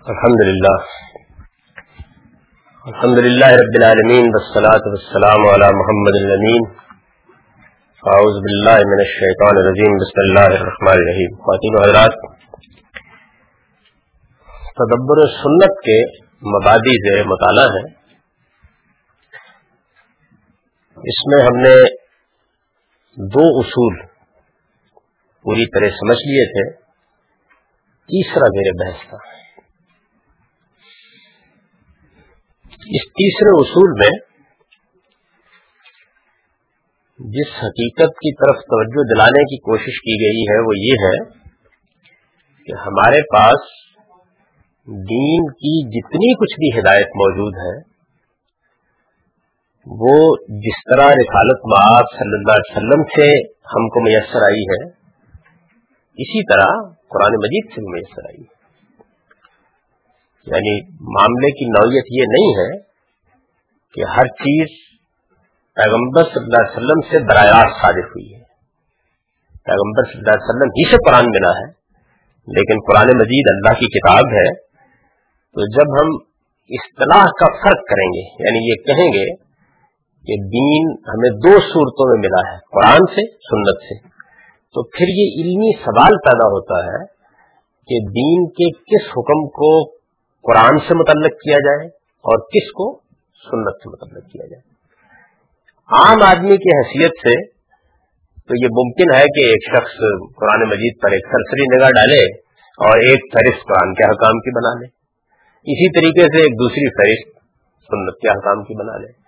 الحمد للہ۔ الحمد للہ رب العالمین والصلاة والسلام على محمد الامین۔ اعوذ باللہ من الشیطان الرجیم، بسم اللہ الرحمن الرحیم۔ خواتین و حضرات، تدبر سنت کے مبادی سے مطالعہ ہے۔ اس میں ہم نے دو اصول پوری طرح سمجھ لیے تھے۔ تیسرا میرے بحث تھا اس تیسرے اصول میں جس حقیقت کی طرف توجہ دلانے کی کوشش کی گئی ہے وہ یہ ہے کہ ہمارے پاس دین کی جتنی کچھ بھی ہدایت موجود ہے، وہ جس طرح رسالت معاذ صلی اللہ علیہ وسلم سے ہم کو میسر آئی ہے، اسی طرح قرآن مجید سے بھی میسر آئی ہے۔ یعنی معاملے کی نوعیت یہ نہیں ہے کہ ہر چیز پیغمبر صلی اللہ علیہ وسلم سے براہ راست صادر ہوئی ہے۔ پیغمبر صلی اللہ علیہ وسلم ہی سے قرآن ملا ہے، لیکن قرآن مجید اللہ کی کتاب ہے۔ تو جب ہم اصطلاح کا فرق کریں گے یعنی یہ کہیں گے کہ دین ہمیں دو صورتوں میں ملا ہے، قرآن سے، سنت سے۔ تو پھر یہ علمی سوال پیدا ہوتا ہے کہ دین کے کس حکم کو قرآن سے متعلق کیا جائے اور کس کو سنت سے متعلق کیا جائے۔ عام آدمی کی حیثیت سے تو یہ ممکن ہے کہ ایک شخص قرآن مجید پر ایک سرسری نگاہ ڈالے اور ایک فہرست قرآن کے حکام کی بنا لے۔ اسی طریقے سے ایک دوسری فہرست سنت کے حکام کی بنا لے۔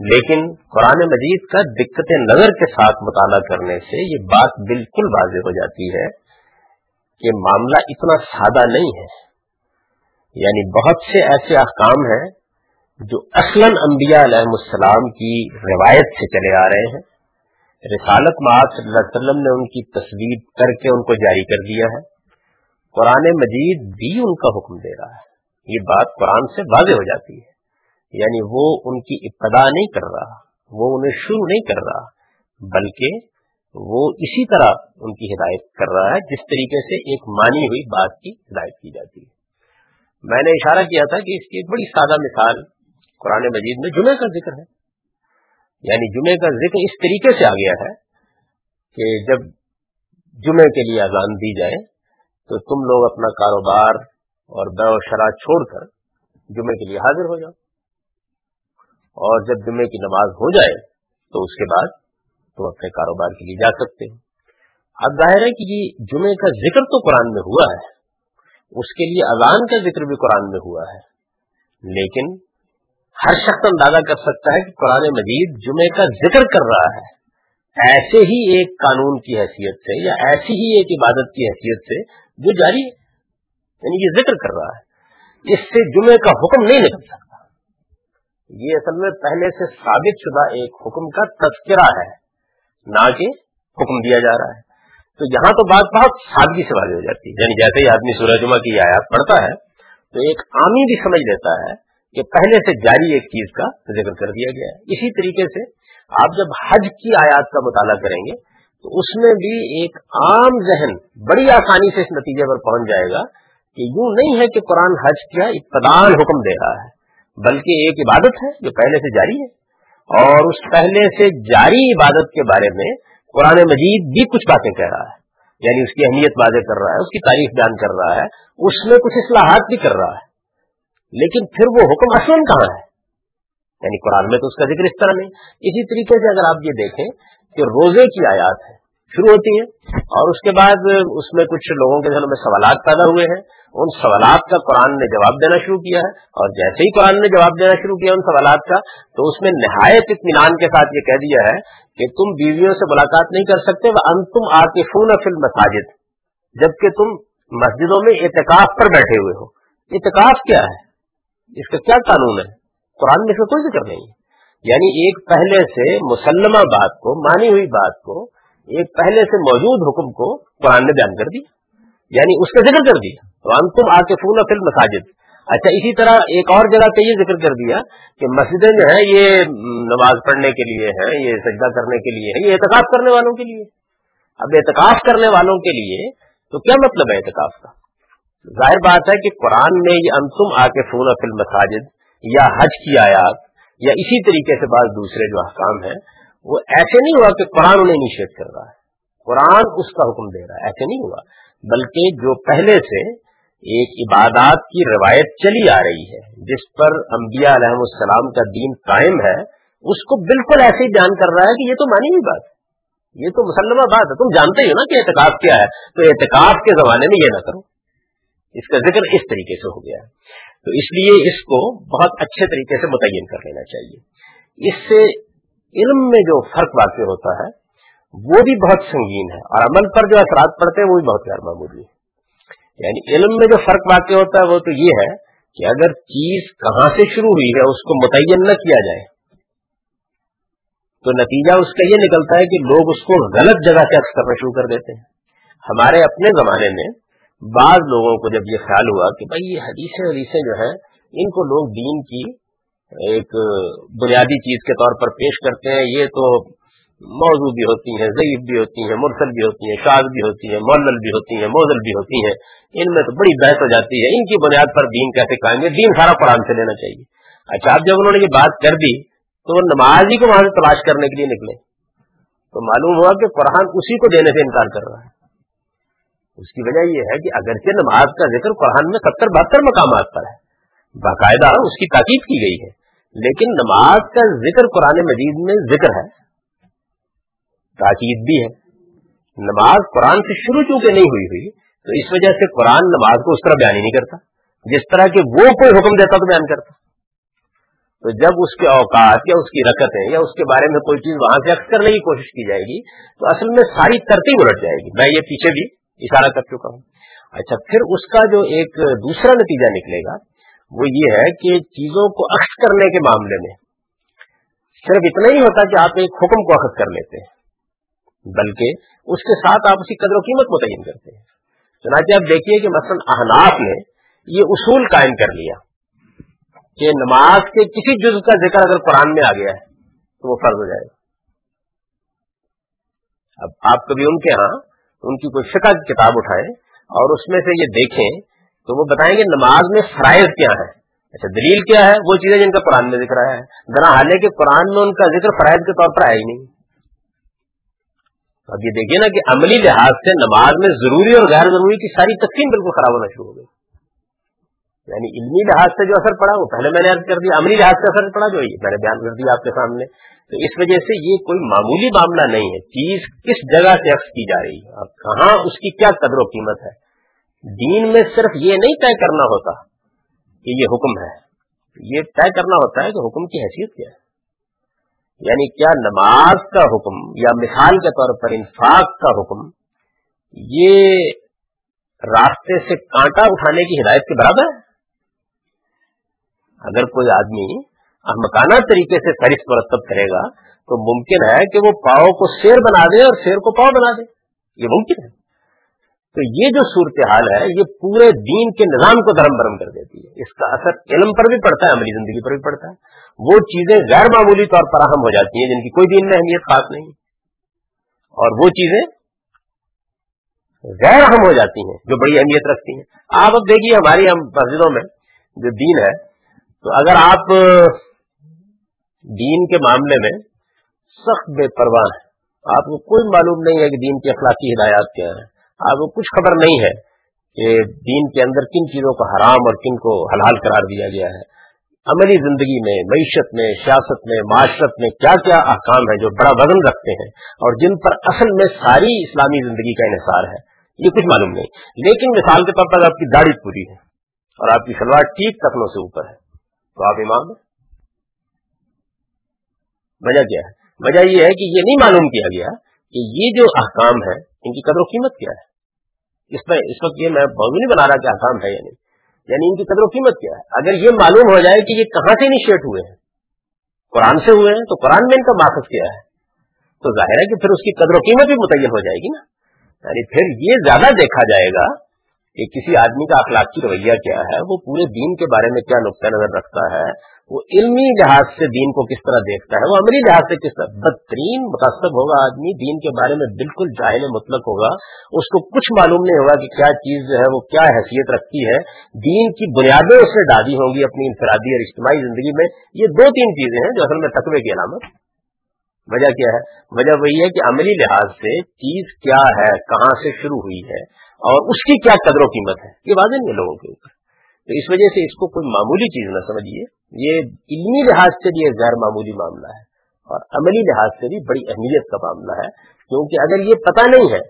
لیکن قرآن مجید کا دقت نظر کے ساتھ مطالعہ کرنے سے یہ بات بالکل واضح ہو جاتی ہے کہ معاملہ اتنا سادہ نہیں ہے۔ یعنی بہت سے ایسے احکام ہیں جو اصلاً انبیاء علیہ السلام کی روایت سے چلے آ رہے ہیں۔ رسالت معاذ صلی اللہ علیہ وسلم نے ان کی تصویر کر کے ان کو جاری کر دیا ہے۔ قرآن مجید بھی ان کا حکم دے رہا ہے۔ یہ بات قرآن سے واضح ہو جاتی ہے۔ یعنی وہ ان کی ابتدا نہیں کر رہا، وہ انہیں شروع نہیں کر رہا، بلکہ وہ اسی طرح ان کی ہدایت کر رہا ہے، جس طریقے سے ایک مانی ہوئی بات کی ہدایت کی جاتی ہے۔ میں نے اشارہ کیا تھا کہ اس کی ایک بڑی سادہ مثال قرآن مجید میں جمعے کا ذکر ہے۔ یعنی جمعے کا ذکر اس طریقے سے آ گیا ہے کہ جب جمعے کے لیے اذان دی جائے تو تم لوگ اپنا کاروبار اور بے و شرح چھوڑ کر جمعے کے لیے حاضر ہو جاؤ۔ اور جب جمعے کی نماز ہو جائے تو اس کے بعد تم اپنے کاروبار کے لیے جا سکتے ہو۔ اب ظاہر ہے کہ یہ جمعے کا ذکر تو قرآن میں ہوا ہے۔ اس کے لیے اذان کا ذکر بھی قرآن میں ہوا ہے۔ لیکن ہر شخص اندازہ کر سکتا ہے کہ قرآن مجید جمعے کا ذکر کر رہا ہے۔ ایسے ہی ایک قانون کی حیثیت سے یا ایسی ہی ایک عبادت کی حیثیت سے جو جاری ہے یعنی یہ ذکر کر رہا ہے۔ اس سے جمعے کا حکم نہیں نکل سکتا۔ یہ اصل میں پہلے سے ثابت شدہ ایک حکم کا تذکرہ ہے۔ نہ کہ حکم دیا جا رہا ہے۔ تو یہاں تو بات بہت سادگی سے واضح ہو جاتی ہے۔ یعنی جیسے ہی آدمی سورہ جمعہ کی آیات پڑھتا ہے، تو ایک عامی بھی سمجھ لیتا ہے کہ پہلے سے جاری ایک چیز کا ذکر کر دیا گیا ہے۔ اسی طریقے سے آپ جب حج کی آیات کا مطالعہ کریں گے، تو اس میں بھی ایک عام ذہن بڑی آسانی سے اس نتیجے پر پہنچ جائے گا کہ یوں نہیں ہے کہ قرآن حج کیا ابتدان حکم دے رہا ہے، بلکہ ایک عبادت ہے جو پہلے سے جاری ہے۔ اور اس پہلے سے جاری عبادت کے بارے میں قرآن مجید بھی کچھ باتیں کہہ رہا ہے یعنی اس کی اہمیت واضح کر رہا ہے، اس کی تاریخ بیان کر رہا ہے، اس میں کچھ اصلاحات بھی کر رہا ہے۔ لیکن پھر وہ حکم اصل کہاں ہے؟ یعنی قرآن میں تو اس کا ذکر اس طرح نہیں۔ اسی طریقے سے اگر آپ یہ دیکھیں کہ روزے کی آیات ہے شروع ہوتی ہیں اور اس کے بعد اس میں کچھ لوگوں کے ذہنوں میں سوالات پیدا ہوئے ہیں۔ ان سوالات کا قرآن نے جواب دینا شروع کیا ہے اور جیسے ہی قرآن نے جواب دینا شروع کیا ان سوالات کا، تو اس میں نہایت اطمینان کے ساتھ یہ کہہ دیا ہے کہ تم بیویوں سے ملاقات نہیں کر سکتے وہ تم آتے فون فل مساجد جبکہ تم مسجدوں میں اعتکاف پر بیٹھے ہوئے ہو۔ اعتکاف کیا ہے؟ اس کا کیا قانون ہے؟ قرآن میں اس کا کوئی ذکر نہیں ہے۔ یعنی ایک پہلے سے مسلمہ بات کو، مانی ہوئی بات کو، ایک پہلے سے موجود حکم کو قرآن نے بیان کر دیا۔ یعنی اس کا ذکر کر دیا۔ تو تم آ کے فون فل مساجد اچھا اسی طرح ایک اور جگہ پہ یہ ذکر کر دیا کہ مسجدیں جو ہیں، یہ نماز پڑھنے کے لیے ہیں، یہ سجدہ کرنے کے لیے ہے یہ احتکاف کرنے والوں کے لیے۔ اب احتکاف کرنے والوں کے لیے تو کیا مطلب ہے احتکاف کا؟ ظاہر بات ہے کہ قرآن میں یہ انتم آ کے فون فل مساجد یا حج کی آیات یا اسی طریقے سے بعض دوسرے جو احکام ہیں، وہ ایسے نہیں ہوا کہ قرآن انہیں نشیت کر رہا ہے۔ قرآن اس کا حکم دے رہا ہے، ایسے نہیں ہوا۔ بلکہ جو پہلے سے ایک عبادات کی روایت چلی آ رہی ہے، جس پر انبیاء علیہ السلام کا دین قائم ہے، اس کو بالکل ایسے ہی بیان کر رہا ہے کہ یہ تو مانی ہوئی بات ہے یہ تو مسلمہ بات ہے، تم جانتے ہی ہو نا کہ اعتکاف کیا ہے، تو اعتکاف کے زمانے میں یہ نہ کرو۔ اس کا ذکر اس طریقے سے ہو گیا۔ ہے تو اس لیے اس کو بہت اچھے طریقے سے متعین کر لینا چاہیے۔ اس سے علم میں جو فرق واقع ہوتا ہے وہ بھی بہت سنگین ہے اور عمل پر جو اثرات پڑتے ہیں وہ بھی بہت غیر معمولی جی ہے یعنی علم میں جو فرق واقع ہوتا ہے وہ تو یہ ہے کہ اگر چیز کہاں سے شروع ہوئی ہے اس کو متعین نہ کیا جائے، تو نتیجہ اس کا یہ نکلتا ہے کہ لوگ اس کو غلط جگہ سے عکس کرنا شروع کر دیتے ہیں۔ ہمارے اپنے زمانے میں بعض لوگوں کو جب یہ خیال ہوا کہ بھائی یہ حدیثیں حدیثیں جو ہیں، ان کو لوگ دین کی ایک بنیادی چیز کے طور پر پیش کرتے ہیں، یہ تو موضوع بھی ہوتی ہیں، ضعیف بھی ہوتی ہیں، مرسل بھی ہوتی ہیں شاد بھی ہوتی ہیں مولل بھی ہوتی ہیں موزل بھی ہوتی ہیں، ان میں تو بڑی بحث ہو جاتی ہے۔ ان کی بنیاد پر دین کیسے قائم ہے؟ دین سارا قرآن سے لینا چاہیے۔ اچھا اب جب انہوں نے یہ بات کر دی، تو وہ نماز ہی کو وہاں سے تلاش کرنے کے لیے نکلے۔ تو معلوم ہوا کہ قرآن اسی کو دینے سے انکار کر رہا ہے۔ اس کی وجہ یہ ہے کہ اگرچہ نماز کا ذکر قرآن میں ستر بہتر مقامات پر ہے، باقاعدہ اس کی تاکید کی گئی ہے، لیکن نماز کا ذکر قرآن مجید میں ذکر ہے۔ تاکید بھی ہے۔ نماز قرآن سے شروع چونکہ نہیں ہوئی ہوئی، تو اس وجہ سے قرآن نماز کو اس طرح بیان ہی نہیں کرتا، جس طرح کہ وہ کوئی حکم دیتا تو بیان کرتا۔ تو جب اس کے اوقات یا اس کی رکتیں یا اس کے بارے میں کوئی چیز وہاں سے اکثر کرنے کی کوشش کی جائے گی، تو اصل میں ساری ترتیب الٹ جائے گی۔ میں یہ پیچھے بھی اشارہ کر چکا ہوں۔ اچھا پھر اس کا جو ایک دوسرا نتیجہ نکلے گا، وہ یہ ہے کہ چیزوں کو اخذ کرنے کے معاملے میں صرف اتنا ہی ہوتا کہ آپ ایک حکم کو اخذ کر لیتے ہیں۔ بلکہ اس کے ساتھ آپ اس کی قدر و قیمت متعین کرتے ہیں۔ چنانچہ آپ دیکھیے کہ مثلا احناف نے یہ اصول قائم کر لیا کہ نماز کے کسی جز کا ذکر اگر قرآن میں آ گیا ہے تو وہ فرض ہو جائے گا۔ اب آپ کبھی ان کے ہاں ان کی کوئی فقہ کی کتاب اٹھائیں اور اس میں سے یہ دیکھیں تو وہ بتائیں گے نماز میں فرائض کیا ہے اچھا دلیل کیا ہے؟ وہ چیزیں جن کا قرآن میں ذکر آیا ہے۔ ذرا حالانکہ قرآن میں ان کا ذکر فرائض کے طور پر آیا ہی نہیں۔ اب یہ دیکھیے نا کہ عملی لحاظ سے نماز میں ضروری اور غیر ضروری کی ساری تقسیم بالکل خراب ہونا شروع ہو گئی۔ یعنی علمی لحاظ سے جو اثر پڑا وہ پہلے میں نے عرض کر دیا، عملی لحاظ سے اثر پڑا جو میں نے بیان کر دیا آپ کے سامنے۔ تو اس وجہ سے یہ کوئی معمولی معاملہ نہیں ہے۔ چیز کس جگہ سے عکس کی جا رہی ہے؟ اب کہاں اس کی کیا قدر و قیمت ہے؟ دین میں صرف یہ نہیں طے کرنا ہوتا کہ یہ حکم ہے۔ یہ طے کرنا ہوتا ہے کہ حکم کی حیثیت کیا ہے۔ یعنی کیا نماز کا حکم یا مثال کے طور پر انفاق کا حکم، یہ راستے سے کانٹا اٹھانے کی ہدایت کے برابر ہے؟ اگر کوئی آدمی احمکانہ طریقے سے فہرست مرتب کرے گا، تو ممکن ہے کہ وہ پاؤ کو شیر بنا دے اور شیر کو پاؤ بنا دے۔ یہ ممکن ہے۔ تو یہ جو صورتحال ہے، یہ پورے دین کے نظام کو درم برم کر دیتی ہے۔ اس کا اثر علم پر بھی پڑتا ہے، عملی زندگی پر بھی پڑتا ہے۔ وہ چیزیں غیر معمولی طور پر اہم ہو جاتی ہیں، جن کی کوئی دین میں اہمیت خاص نہیں۔ اور وہ چیزیں غیر اہم ہو جاتی ہیں، جو بڑی اہمیت رکھتی ہیں۔ آپ اب دیکھیے، ہماری ہم مسجدوں میں جو دین ہے، تو اگر آپ دین کے معاملے میں سخت بے پرواہ ہیں، آپ کو کوئی معلوم نہیں ہے کہ دین کی اخلاقی ہدایات کیا ہیں۔ آپ کو کچھ خبر نہیں ہے کہ دین کے اندر کن چیزوں کو حرام اور کن کو حلال قرار دیا گیا ہے۔ عملی زندگی میں، معیشت میں، سیاست میں، معاشرت میں کیا کیا احکام ہیں جو بڑا وزن رکھتے ہیں اور جن پر اصل میں ساری اسلامی زندگی کا انحصار ہے؟ یہ کچھ معلوم نہیں۔ لیکن مثال کے طور پر آپ کی داڑھی پوری ہے اور آپ کی سلوار ٹھیک تخنوں سے اوپر ہے۔ تو آپ امام ہیں؟ وجہ کیا ہے؟ وجہ یہ ہے کہ یہ نہیں معلوم کیا گیا کہ یہ جو احکام ہے ان کی قدر و قیمت کیا ہے؟ اس میں، اس وقت یہ میں موضوع نہیں بنا رہا کہ احکام ہے یا نہیں۔ یعنی ان کی قدر و قیمت کیا ہے؟ اگر یہ معلوم ہو جائے کہ یہ کہاں سے انیشیٹ ہوئے ہیں، قرآن سے ہوئے ہیں، تو قرآن میں ان کا ماخذ کیا ہے؟ تو ظاہر ہے کہ پھر اس کی قدر و قیمت بھی متعین ہو جائے گی نا۔ یعنی پھر یہ زیادہ دیکھا جائے گا کہ کسی آدمی کا اخلاقی رویہ کیا ہے، وہ پورے دین کے بارے میں کیا نقطۂ نظر رکھتا ہے وہ علمی لحاظ سے دین کو کس طرح دیکھتا ہے، وہ عملی لحاظ سے کس طرح، بدترین، متاثر ہوگا آدمی، دین کے بارے میں بالکل جاہل مطلق ہوگا، اس کو کچھ معلوم نہیں ہوگا کہ کیا چیز جو ہے وہ کیا حیثیت رکھتی ہے۔ دین کی بنیادیں اس نے ڈالی ہوں گی اپنی انفرادی اور اجتماعی زندگی میں۔ یہ دو تین چیزیں ہیں جو اصل میں تقوی کی علامت وجہ کیا ہے؟ وجہ وہی ہے کہ عملی لحاظ سے چیز کیا ہے، کہاں سے شروع ہوئی ہے اور اس کی کیا قدر و قیمت ہے۔ یہ واضح نہیں ہے لوگوں کے اوپر۔ تو اس وجہ سے اس کو کوئی معمولی چیز نہ سمجھیے، یہ علمی لحاظ سے بھی ایک غیر معمولی معاملہ ہے اور عملی لحاظ سے بھی بڑی اہمیت کا معاملہ ہے، کیونکہ اگر یہ پتہ نہیں ہے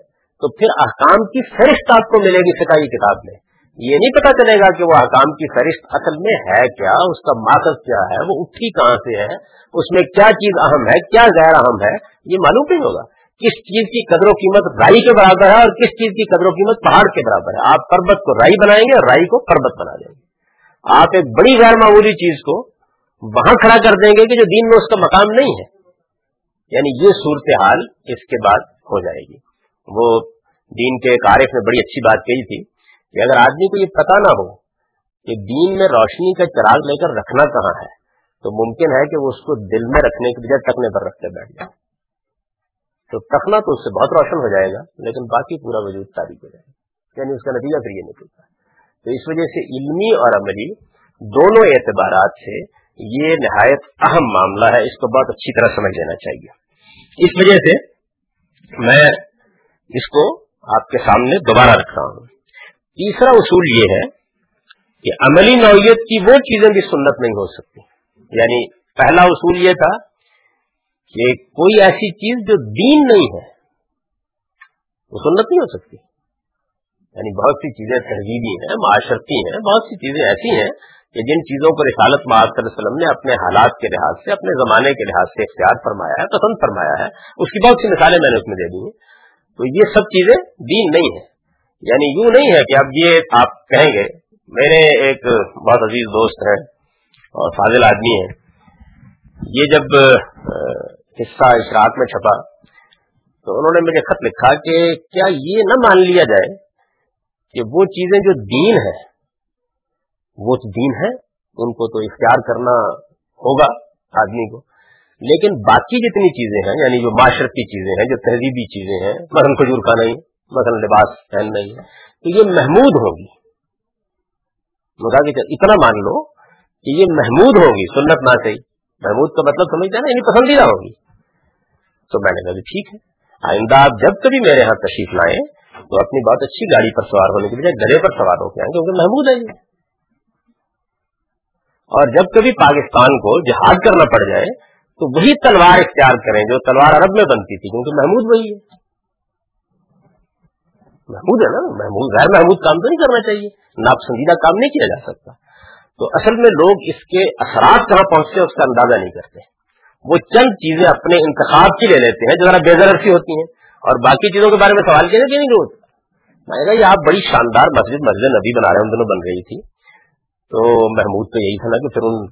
تو پھر احکام کی فہرست آپ کو ملے گی فکائی کتاب میں۔ یہ نہیں پتا چلے گا کہ وہ احکام کی فہرست اصل میں ہے کیا، اس کا ماقص کیا ہے، وہ اٹھی کہاں سے ہے، اس میں کیا چیز اہم ہے، کیا غیر اہم ہے، یہ معلوم نہیں ہوگا۔ کس چیز کی قدر و قیمت رائی کے برابر ہے اور کس چیز کی قدر و قیمت پہاڑ کے برابر ہے؟ آپ پربت کو رائی بنائیں گے اور رائی کو پربت بنا دیں گے۔ آپ ایک بڑی غیر معمولی چیز کو وہاں کھڑا کر دیں گے کہ جو دین میں اس کا مقام نہیں ہے۔ یعنی یہ صورتحال اس کے بعد ہو جائے گی۔ وہ دین کے ایک عارف نے بڑی اچھی بات کہی تھی کہ اگر آدمی کو یہ پتا نہ ہو کہ دین میں روشنی کا چراغ لے کر رکھنا کہاں ہے، تو ممکن ہے کہ وہ اس کو دل میں رکھنے کے بجائے ٹکنے پر رکھتے بیٹھ جائے۔ تو تخنا تو اس سے بہت روشن ہو جائے گا، لیکن باقی پورا وجود تاریخ ہو جائے گا یعنی اس کا نتیجہ پھر یہ نکلتا ہے۔ تو اس وجہ سے علمی اور عملی دونوں اعتبارات سے یہ نہایت اہم معاملہ ہے۔ اس کو بہت اچھی طرح سمجھ لینا چاہیے۔ اس وجہ سے میں اس کو آپ کے سامنے دوبارہ رکھ رہا ہوں۔ تیسرا اصول یہ ہے کہ عملی نوعیت کی وہ چیزیں بھی سنت نہیں ہو سکتی۔ یعنی پہلا اصول یہ تھا کہ کوئی ایسی چیز جو دین نہیں ہے، وہ سنت نہیں ہو سکتی۔ یعنی بہت سی چیزیں تہذیبی ہیں، معاشرتی ہیں، بہت سی چیزیں ایسی ہیں کہ جن چیزوں کو رسالت معاذ صلی اللہ علیہ وسلم نے اپنے حالات کے لحاظ سے، اپنے زمانے کے لحاظ سے اختیار فرمایا ہے، پسند فرمایا ہے۔ اس کی بہت سی مثالیں میں نے اس میں دے دی ہیں۔ تو یہ سب چیزیں دین نہیں ہے یعنی یوں نہیں ہے کہ اب یہ آپ کہیں گے، میرے ایک بہت عزیز دوست ہیں اور فاضل آدمی ہیں۔ یہ جب حصہ اشراق میں چھپا۔ تو انہوں نے مجھے خط لکھا کہ کیا یہ نہ مان لیا جائے کہ وہ چیزیں جو دین ہے وہ تو دین ہے ان کو تو اختیار کرنا ہوگا آدمی کو۔ لیکن باقی جتنی چیزیں ہیں یعنی جو معاشرتی چیزیں ہیں، جو تہذیبی چیزیں ہیں، مثلاً کھجور کا نہیں مثلاً لباس پہن نہیں ہے تو یہ محمود ہوگی۔ کہ اتنا مان لو کہ یہ محمود ہوگی، سنت نہ صحیح۔ محمود کا مطلب سمجھتے ہیں نا یعنی پسندیدہ ہوگی۔ تو میں نے کہا ٹھیک ہے۔ آئندہ آپ جب کبھی میرے یہاں تشریف لائیں تو اپنی بہت اچھی گاڑی پر سوار ہونے کے بجائے گلے پر سوار ہو کے آئیں، کیونکہ محمود ہے یہ اور جب کبھی پاکستان کو جہاد کرنا پڑ جائے تو وہی تلوار اختیار کریں جو تلوار عرب میں بنتی تھی، کیونکہ محمود وہی ہے۔ محمود ہے نا؟ محمود، غیر محمود کام تو نہیں کرنا چاہیے، ناپسندیدہ کام نہیں کیا جا سکتا۔ تو اصل میں لوگ اس کے اثرات کہاں پہنچتے ہیں، اس کا اندازہ نہیں کرتے۔ وہ چند چیزیں اپنے انتخاب کی لے لیتے ہیں جو ذرا بے سی ہوتی ہیں اور باقی چیزوں کے بارے میں سوال کیا نہیں ہوتا میں نے کہا یہ آپ بڑی شاندار مسجد مسجد نبی بنا رہے ہیں، ان دنوں بن رہی تھی۔ تو محمود تو یہی تھا نا کہ پھر ان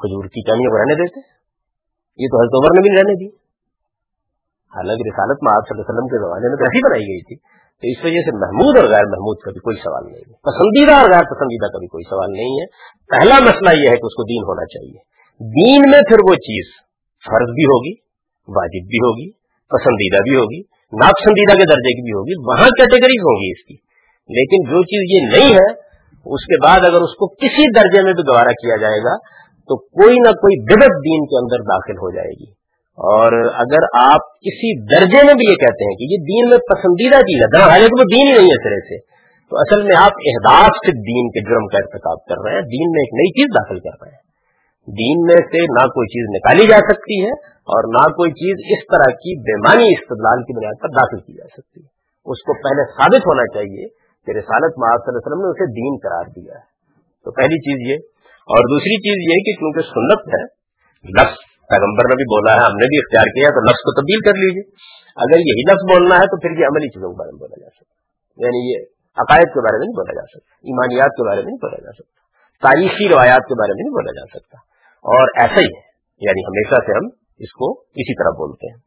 کھجور کی کمیوں کو رہنے دیتے۔ یہ تو حضرت عمر نے بھی رہنے دی۔ حالانکہ رسالت میں آپ صلی اللہ علیہ وسلم کے زمانے میں تو ایسی بنائی گئی تھی۔ تو اس وجہ سے محمود اور غیر محمود کا بھی کوئی سوال نہیں ہے۔ پسندیدہ اور غیر پسندیدہ کا بھی کوئی سوال نہیں ہے۔ پہلا مسئلہ یہ ہے کہ اس کو دین ہونا چاہیے۔ دین میں پھر وہ چیز فرض بھی ہوگی، واجب بھی ہوگی، پسندیدہ بھی ہوگی، ناپسندیدہ کے درجے کی بھی ہوگی، وہاں کیٹیگریز ہوں گی اس کی۔ لیکن جو چیز یہ نہیں ہے، اس کے بعد اگر اس کو کسی درجے میں بھی دوبارہ کیا جائے گا، تو کوئی نہ کوئی بدت دین کے اندر داخل ہو جائے گی۔ اور اگر آپ کسی درجے میں بھی یہ کہتے ہیں کہ یہ دین میں پسندیدہ چیز ہے حالانکہ وہ دین ہی نہیں ہے سرے سے، تو اصل میں آپ احداث سے دین کے جرم کا ارتکاب کر رہے ہیں، دین میں ایک نئی چیز داخل کر رہے ہیں۔ دین میں سے نہ کوئی چیز نکالی جا سکتی ہے اور نہ کوئی چیز اس طرح کی بےمانی استدلال کی بنیاد پر داخل کی جا سکتی ہے۔ اس کو پہلے ثابت ہونا چاہیے کہ رسالت محاذ صلی اللہ علیہ وسلم نے اسے دین قرار دیا ہے۔ تو پہلی چیز یہ۔ اور دوسری چیز یہ کہ کیونکہ سنت ہے، لفظ پیغمبر نے بھی بولا ہے، ہم نے بھی اختیار کیا تو لفظ کو تبدیل کر لیجیے اگر یہی لفظ بولنا ہے تو پھر یہ عملی چیزوں کے بارے میں بولا جا سکتا یعنی یہ عقائد کے بارے میں نہیں بولا جا سکتا، ایمانیات کے بارے میں نہیں بولا جا سکتا، تاریخی روایات کے بارے میں نہیں بولا جا سکتا۔ اور ایسا ہی ہے۔ یعنی ہمیشہ سے ہم اس کو اسی طرح بولتے ہیں۔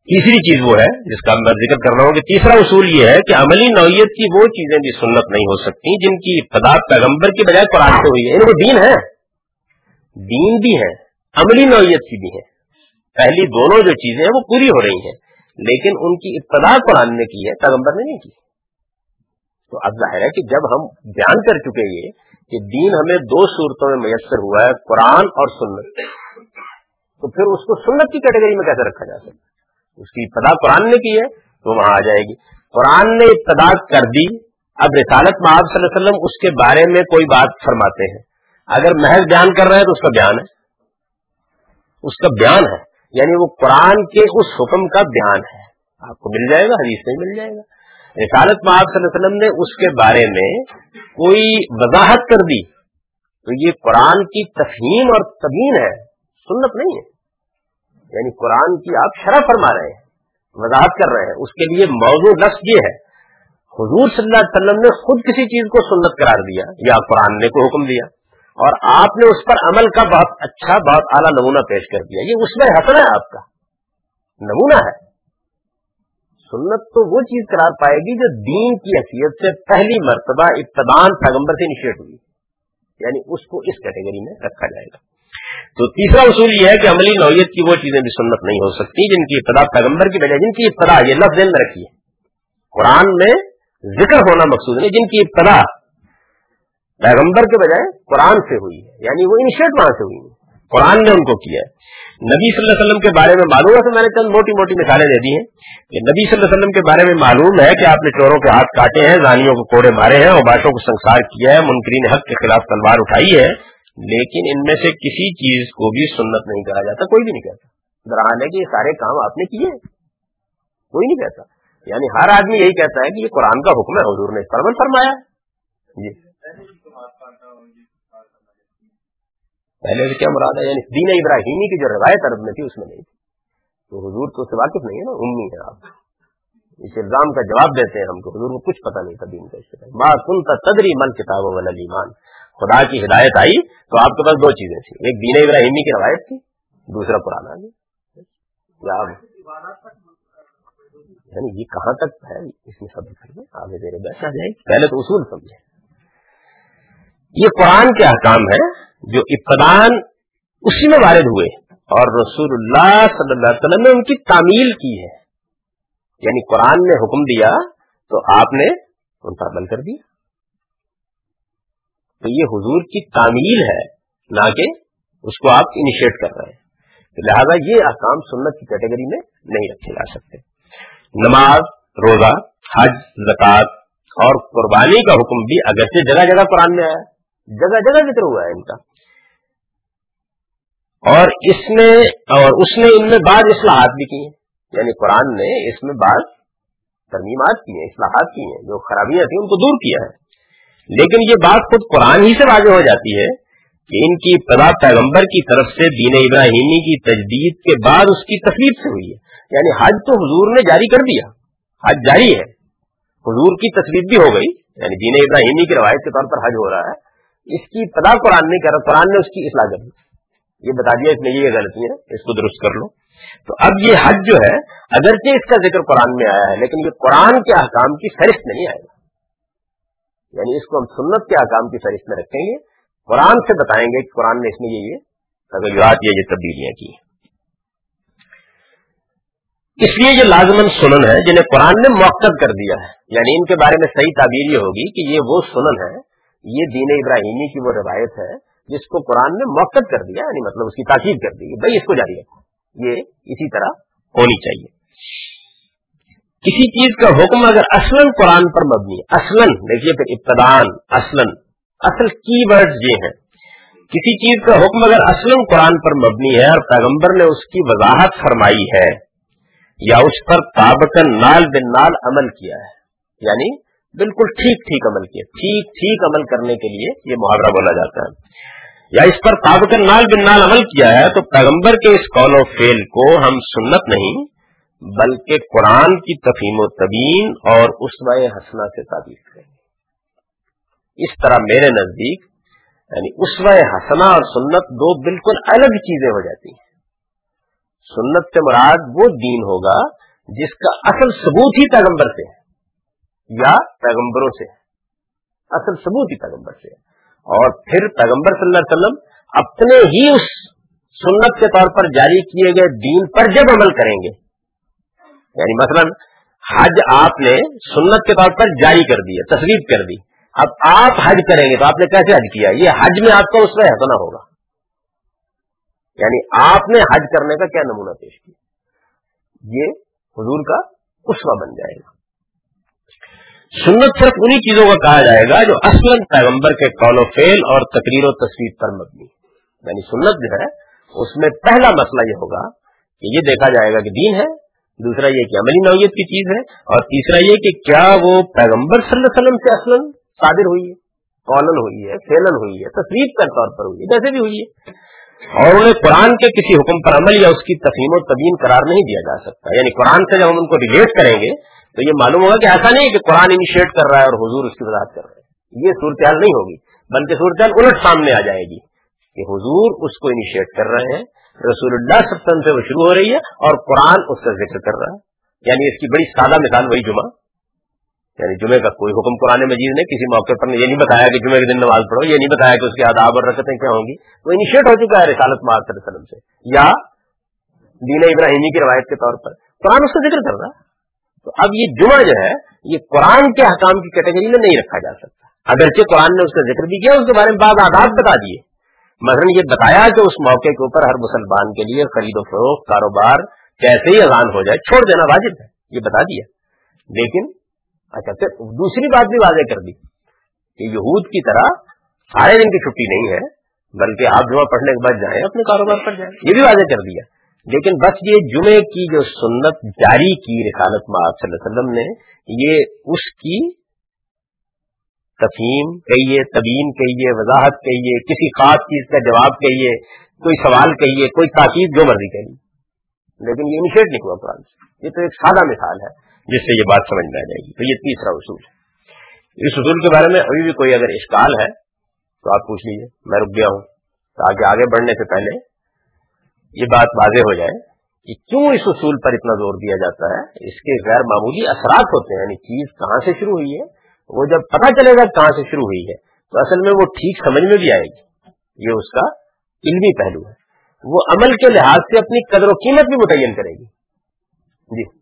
تیسری چیز وہ ہے جس کا میں ذکر کر رہا ہوں کہ تیسرا اصول یہ ہے کہ عملی نوعیت کی وہ چیزیں بھی سنت نہیں ہو سکتی جن کی ابتدا پیغمبر کی بجائے قرآن سے ہوئی ہے۔ یعنی ان کو دین ہے۔ دین بھی ہے، عملی نوعیت کی بھی ہے۔ پہلی دونوں جو چیزیں ہیں وہ پوری ہو رہی ہیں، لیکن ان کی ابتدا قرآن نے کی ہے، پیغمبر نے نہیں کی۔ تو اب ظاہر ہے کہ جب ہم بیان کر چکے یہ کہ دین ہمیں دو صورتوں میں میسر ہوا ہے، قرآن اور سنت۔ تو پھر اس کو سنت کی کیٹیگری میں کیسے رکھا جا سکتا اس کی ابتدا قرآن نے کی ہے تو وہاں آ جائے گی۔ قرآن نے ابتدا کر دی۔ اب رسالت میں آپ صلی اللہ علیہ وسلم اس کے بارے میں کوئی بات فرماتے ہیں۔ اگر محض بیان کر رہے ہیں تو اس کا بیان ہے۔ اس کا بیان ہے۔ یعنی وہ قرآن کے اس حکم کا بیان ہے۔ آپ کو مل جائے گا، حدیث نہیں مل جائے گا۔ رسالت میں آپ صلی اللہ علیہ وسلم نے اس کے بارے میں کوئی وضاحت کر دی تو یہ قرآن کی تفہیم اور تبین ہے، سنت نہیں ہے۔ یعنی قرآن کی آپ شرح فرما رہے ہیں، وضاحت کر رہے ہیں۔ اس کے لیے موضوع لفظ یہ ہے، حضور صلی اللہ علیہ وسلم نے خود کسی چیز کو سنت قرار دیا یا قرآن نے کوئی حکم دیا اور آپ نے اس پر عمل کا بہت اچھا بہت اعلیٰ نمونہ پیش کر دیا۔ یہ اس میں حسن ہے آپ کا، نمونہ ہے۔ سنت تو وہ چیز قرار پائے گی جو دین کی حیثیت سے پہلی مرتبہ ابتدان پیغمبر سے انیشیٹ ہوئی۔ یعنی اس کو اس کیٹیگری میں رکھا جائے گا۔ تو تیسرا اصول یہ ہے کہ عملی نوعیت کی وہ چیزیں بھی سنت نہیں ہو سکتی جن کی ابتدا پیغمبر کی بجائے جن کی ابتدا یہ لفظ میں رکھی ہے۔ قرآن میں ذکر ہونا مقصود ہے جن کی ابتدا پیغمبر کے بجائے قرآن سے ہوئی ہے یعنی وہ انیشیٹ وہاں سے ہوئی ہے قرآن نے ان کو کیا ہے۔ نبی صلی اللہ علیہ وسلم کے بارے میں معلوم ہے تو میں نے چند موٹی موٹی مثالیں دے دی ہیں۔ کہ نبی صلی اللہ علیہ وسلم کے بارے میں معلوم ہے کہ آپ نے چوروں کے ہاتھ کاٹے ہیں، زانیوں کو کوڑے مارے ہیں اور باشوں کو سنسار کیا ہے، منکرین حق کے خلاف تلوار اٹھائی ہے۔ لیکن ان میں سے کسی چیز کو بھی سنت نہیں کہا جاتا، کوئی بھی نہیں کہتا۔ درحال ہے کہ یہ سارے کام آپ نے کیے کوئی نہیں کہتا۔ یعنی ہر آدمی یہی کہتا ہے کہ یہ قرآن کا حکم ہے، حضور نے پر فرمایا۔ جی۔ پہلے سے کیا مراد ہے؟ یعنی دین ابراہیمی کی جو روایت عرب میں تھی، اس میں نہیں تھی۔ تو حضور تو اس سے واقف نہیں ہے نا، امی ہے آپ۔ اس الزام کا جواب دیتے ہیں ہم کو، حضور کو کچھ پتہ نہیں تھا دین کا اس ماں تدری من کتاب و ایمان خدا کی ہدایت آئی تو آپ کے پاس دو چیزیں تھیں۔ ایک دین ابراہیمی کی روایت تھی، دوسرا پرانا یعنی یہ کہاں تک ہے؟ اس میں سب آگے دے رہے آ جائے پہلے تو اصول سمجھے یہ قرآن کے احکام ہے جو ابتدان اسی میں وارد ہوئے اور رسول اللہ صلی اللہ علیہ وسلم نے ان کی تعمیل کی ہے۔ یعنی قرآن نے حکم دیا تو آپ نے ان پر عمل کر دیا۔ تو یہ حضور کی تعمیل ہے، نہ کہ اس کو آپ انیشیٹ کر رہے ہیں۔ لہذا یہ احکام سنت کی کیٹیگری میں نہیں رکھے جا سکتے۔ نماز، روزہ، حج زکات اور قربانی کا حکم بھی اگرچہ جگہ جگہ قرآن میں آیا۔ جگہ جگہ ذکر ہوا ہے ان کا۔ اور اس میں اور اس نے ان میں بعض اصلاحات بھی کی ہیں۔ یعنی قرآن نے اس میں بعض ترمیمات کی ہیں، اصلاحات کی ہیں، جو خرابیاں تھیں ان کو دور کیا ہے۔ لیکن یہ بات خود قرآن ہی سے واضح ہو جاتی ہے کہ ان کی ابتدا پیغمبر کی طرف سے، دین ابراہیمی کی تجدید کے بعد اس کی تصویر سے ہوئی ہے۔ یعنی حج تو حضور نے جاری کر دیا۔ حج جاری ہے۔ حضور کی تصویر بھی ہو گئی۔ یعنی دین ابراہیمی کی روایت کے طور پر حج ہو رہا ہے۔ اس کی ابتدا قرآن نہیں کر رہا قرآن نے اس کی اصلاح کر دی۔ یہ بتا دیا، اس میں یہ غلطی ہے، اس کو درست کر لو۔ تو اب یہ حج جو ہے، اگرچہ اس کا ذکر قرآن میں آیا ہے، لیکن یہ قرآن کے احکام کی فہرست نہیں آئے گا۔ یعنی اس کو ہم سنت کے آکام کی فہرست میں رکھیں گے۔ قرآن سے بتائیں گے کہ قرآن نے اس میں یہ تغیرات، یہ تبدیلیاں کی اس لیے یہ لازمن سنن ہے، جنہیں قرآن نے موقع کر دیا ہے۔ یعنی ان کے بارے میں صحیح تعبیر یہ ہوگی کہ یہ وہ سنن ہے یہ دین ابراہیمی کی وہ روایت ہے جس کو قرآن نے موقع کر دیا یعنی مطلب اس کی تاکید کر دی، بھائی اس کو جاری رکھو۔ یہ اسی طرح ہونی چاہیے۔ کسی چیز کا حکم اگر اصلاً قرآن پر مبنی، اصلاً، دیکھیے پھر ابتدان اصلاً، اصل کی ورڈ یہ ہیں۔ کسی چیز کا حکم اگر اصلاً قرآن پر مبنی ہے اور پیغمبر نے اس کی وضاحت فرمائی ہے یا اس پر تابکن نال بن نال عمل کیا ہے یعنی بالکل ٹھیک ٹھیک عمل کیا ٹھیک ٹھیک عمل کرنے کے لیے یہ محاورہ بولا جاتا ہے۔ یا اس پر تابکن نال بن نال عمل کیا ہے تو پیغمبر کے اس قول و فیل کو ہم سنت نہیں، بلکہ قرآن کی تفہیم و تبین اور اسوہ حسنا سے تعبیر کریں گے۔ اس طرح میرے نزدیک یعنی اسوہ حسنا اور سنت دو بالکل الگ چیزیں ہو جاتی ہیں۔ سنت سے مراد وہ دین ہوگا جس کا اصل ثبوت ہی پیغمبر سے ہے۔ یا پیغمبروں سے۔ اصل ثبوت ہی پیغمبر سے۔ اور پھر پیغمبر صلی اللہ علیہ وسلم اپنے ہی اس سنت کے طور پر جاری کیے گئے دین پر جب عمل کریں گے۔ یعنی مثلا حج آپ نے سنت کے طور پر جاری کر دی تصویر کر دی۔ اب آپ حج کریں گے تو آپ نے کیسے حج کیا؟ یہ حج میں آپ کا اس میں حسنا ہوگا۔ یعنی آپ نے حج کرنے کا کیا نمونہ پیش کیا؟ یہ حضور کا اسوا بن جائے گا۔ سنت صرف انہی چیزوں کا کہا جائے گا جو اصل پیغمبر کے قول و فیل اور تقریر و تصویر پر مبنی یعنی سنت جو ہے، اس میں پہلا مسئلہ یہ ہوگا کہ یہ دیکھا جائے گا کہ دین ہے، دوسرا یہ کہ عملی نوعیت کی چیز ہے، اور تیسرا یہ کہ کیا وہ پیغمبر صلی اللہ علیہ وسلم سے اصل صادر ہوئی ہے کالن ہوئی ہے فیلن ہوئی ہے تصویر کے طور پر ہوئی ہے، جیسے بھی ہوئی ہے۔ اور انہیں قرآن کے کسی حکم پر عمل یا اس کی تفہیم و تبین قرار نہیں دیا جا سکتا۔ یعنی قرآن سے جب ہم ان کو ریلیٹ کریں گے تو یہ معلوم ہوگا کہ ایسا نہیں ہے کہ قرآن انیشیٹ کر رہا ہے اور حضور اس کی وضاحت کر رہے ہیں یہ صورتحال نہیں ہوگی، بلکہ صورتحال الٹ سامنے آ جائے گی کہ حضور اس کو انیشیٹ کر رہے ہیں، رسول اللہ صلی اللہ علیہ وسلم سے وہ شروع ہو رہی ہے اور قرآن اس کا ذکر کر رہا ہے۔ یعنی اس کی بڑی سادہ مثال وہی جمعہ۔ یعنی جمعے کا کوئی حکم قرآن مجید نے کسی موقع پر یہ نہیں بتایا کہ جمعے کے دن نماز پڑھو، یہ نہیں بتایا کہ اس کے آداب اور رکتیں کیا ہوں گی۔ وہ انیشیٹ ہو چکا ہے رسالت صلی وسلم سے، یا دین ابراہیمی کی روایت کے طور پر۔ قرآن اس کا ذکر کر رہا ہے۔ تو اب یہ جمعہ جو ہے، یہ قرآن کے حکام کی کیٹیگری میں نہیں رکھا جا سکتا۔ اگرچہ قرآن نے اس کا ذکر بھی کیا، اس کے بارے میں بعض آداب بتا دیے۔ مثلا یہ بتایا کہ اس موقع کے اوپر ہر مسلمان کے لیے خرید و فروخت، کاروبار کیسے ہی اذان ہو جائے، چھوڑ دینا واجب ہے، یہ بتا دیا۔ لیکن اچھا پھر دوسری بات بھی واضح کر دی کہ یہود کی طرح سارے دن کی چھٹی نہیں ہے، بلکہ آپ جمعہ پڑھنے کے بعد جائیں، اپنے کاروبار پر جائیں۔ یہ بھی واضح کر دیا۔ لیکن بس یہ جمعے کی جو سنت جاری کی رسالت میں آپ صلی اللہ علیہ وسلم نے، یہ اس کی تفہیم کہیے تبین کہیے، وضاحت کہیے، کسی خاص چیز کا جواب کہیے، کوئی سوال کہیے، کوئی تاکید جو مرضی کہیے۔ لیکن یہ انیشیٹ نہیں ہوا قرآن سے۔ یہ تو ایک سادہ مثال ہے جس سے یہ بات سمجھ میں آ جائے گی۔ تو یہ تیسرا اصول ہے۔ اس اصول کے بارے میں ابھی بھی کوئی اگر اشکال ہے تو آپ پوچھ لیجیے میں رک گیا ہوں۔ تاکہ آگے بڑھنے سے پہلے یہ بات واضح ہو جائے کہ کیوں اس اصول پر اتنا زور دیا جاتا ہے؟ اس کے غیر معمولی اثرات ہوتے ہیں یعنی چیز کہاں سے شروع ہوئی ہے؟ وہ جب پتہ چلے گا کہاں سے شروع ہوئی ہے، تو اصل میں وہ ٹھیک سمجھ میں بھی آئے گی۔ یہ اس کا علمی پہلو ہے۔ وہ عمل کے لحاظ سے اپنی قدر و قیمت بھی متعین کرے گی۔ جی۔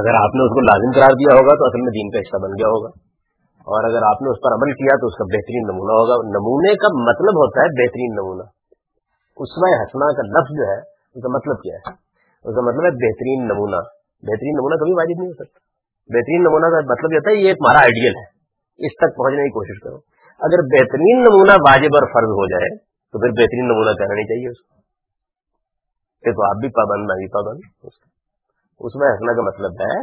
اگر آپ نے اس کو لازم قرار دیا ہوگا تو اصل میں دین کا حصہ بن گیا ہوگا۔ اور اگر آپ نے اس پر عمل کیا تو اس کا بہترین نمونہ ہوگا۔ نمونے کا مطلب ہوتا ہے بہترین نمونہ۔ اس میں ہسنا کا لفظ جو ہے، اس کا مطلب کیا ہے؟ اس کا مطلب ہے بہترین نمونہ۔ بہترین نمونہ کبھی واجب نہیں ہو سکتا۔ بہترین نمونہ کا مطلب یہ ہوتا ہے، یہ ایک مارا آئیڈیل ہے۔ اس تک پہنچنے کی کوشش کرو۔ اگر بہترین نمونہ واجب اور فرض ہو جائے تو پھر بہترین نمونہ کہنا نہیں چاہیے اس کو۔ تو آپ بھی پابند، میں بھی پابند اس میں ہنسنا کا مطلب ہے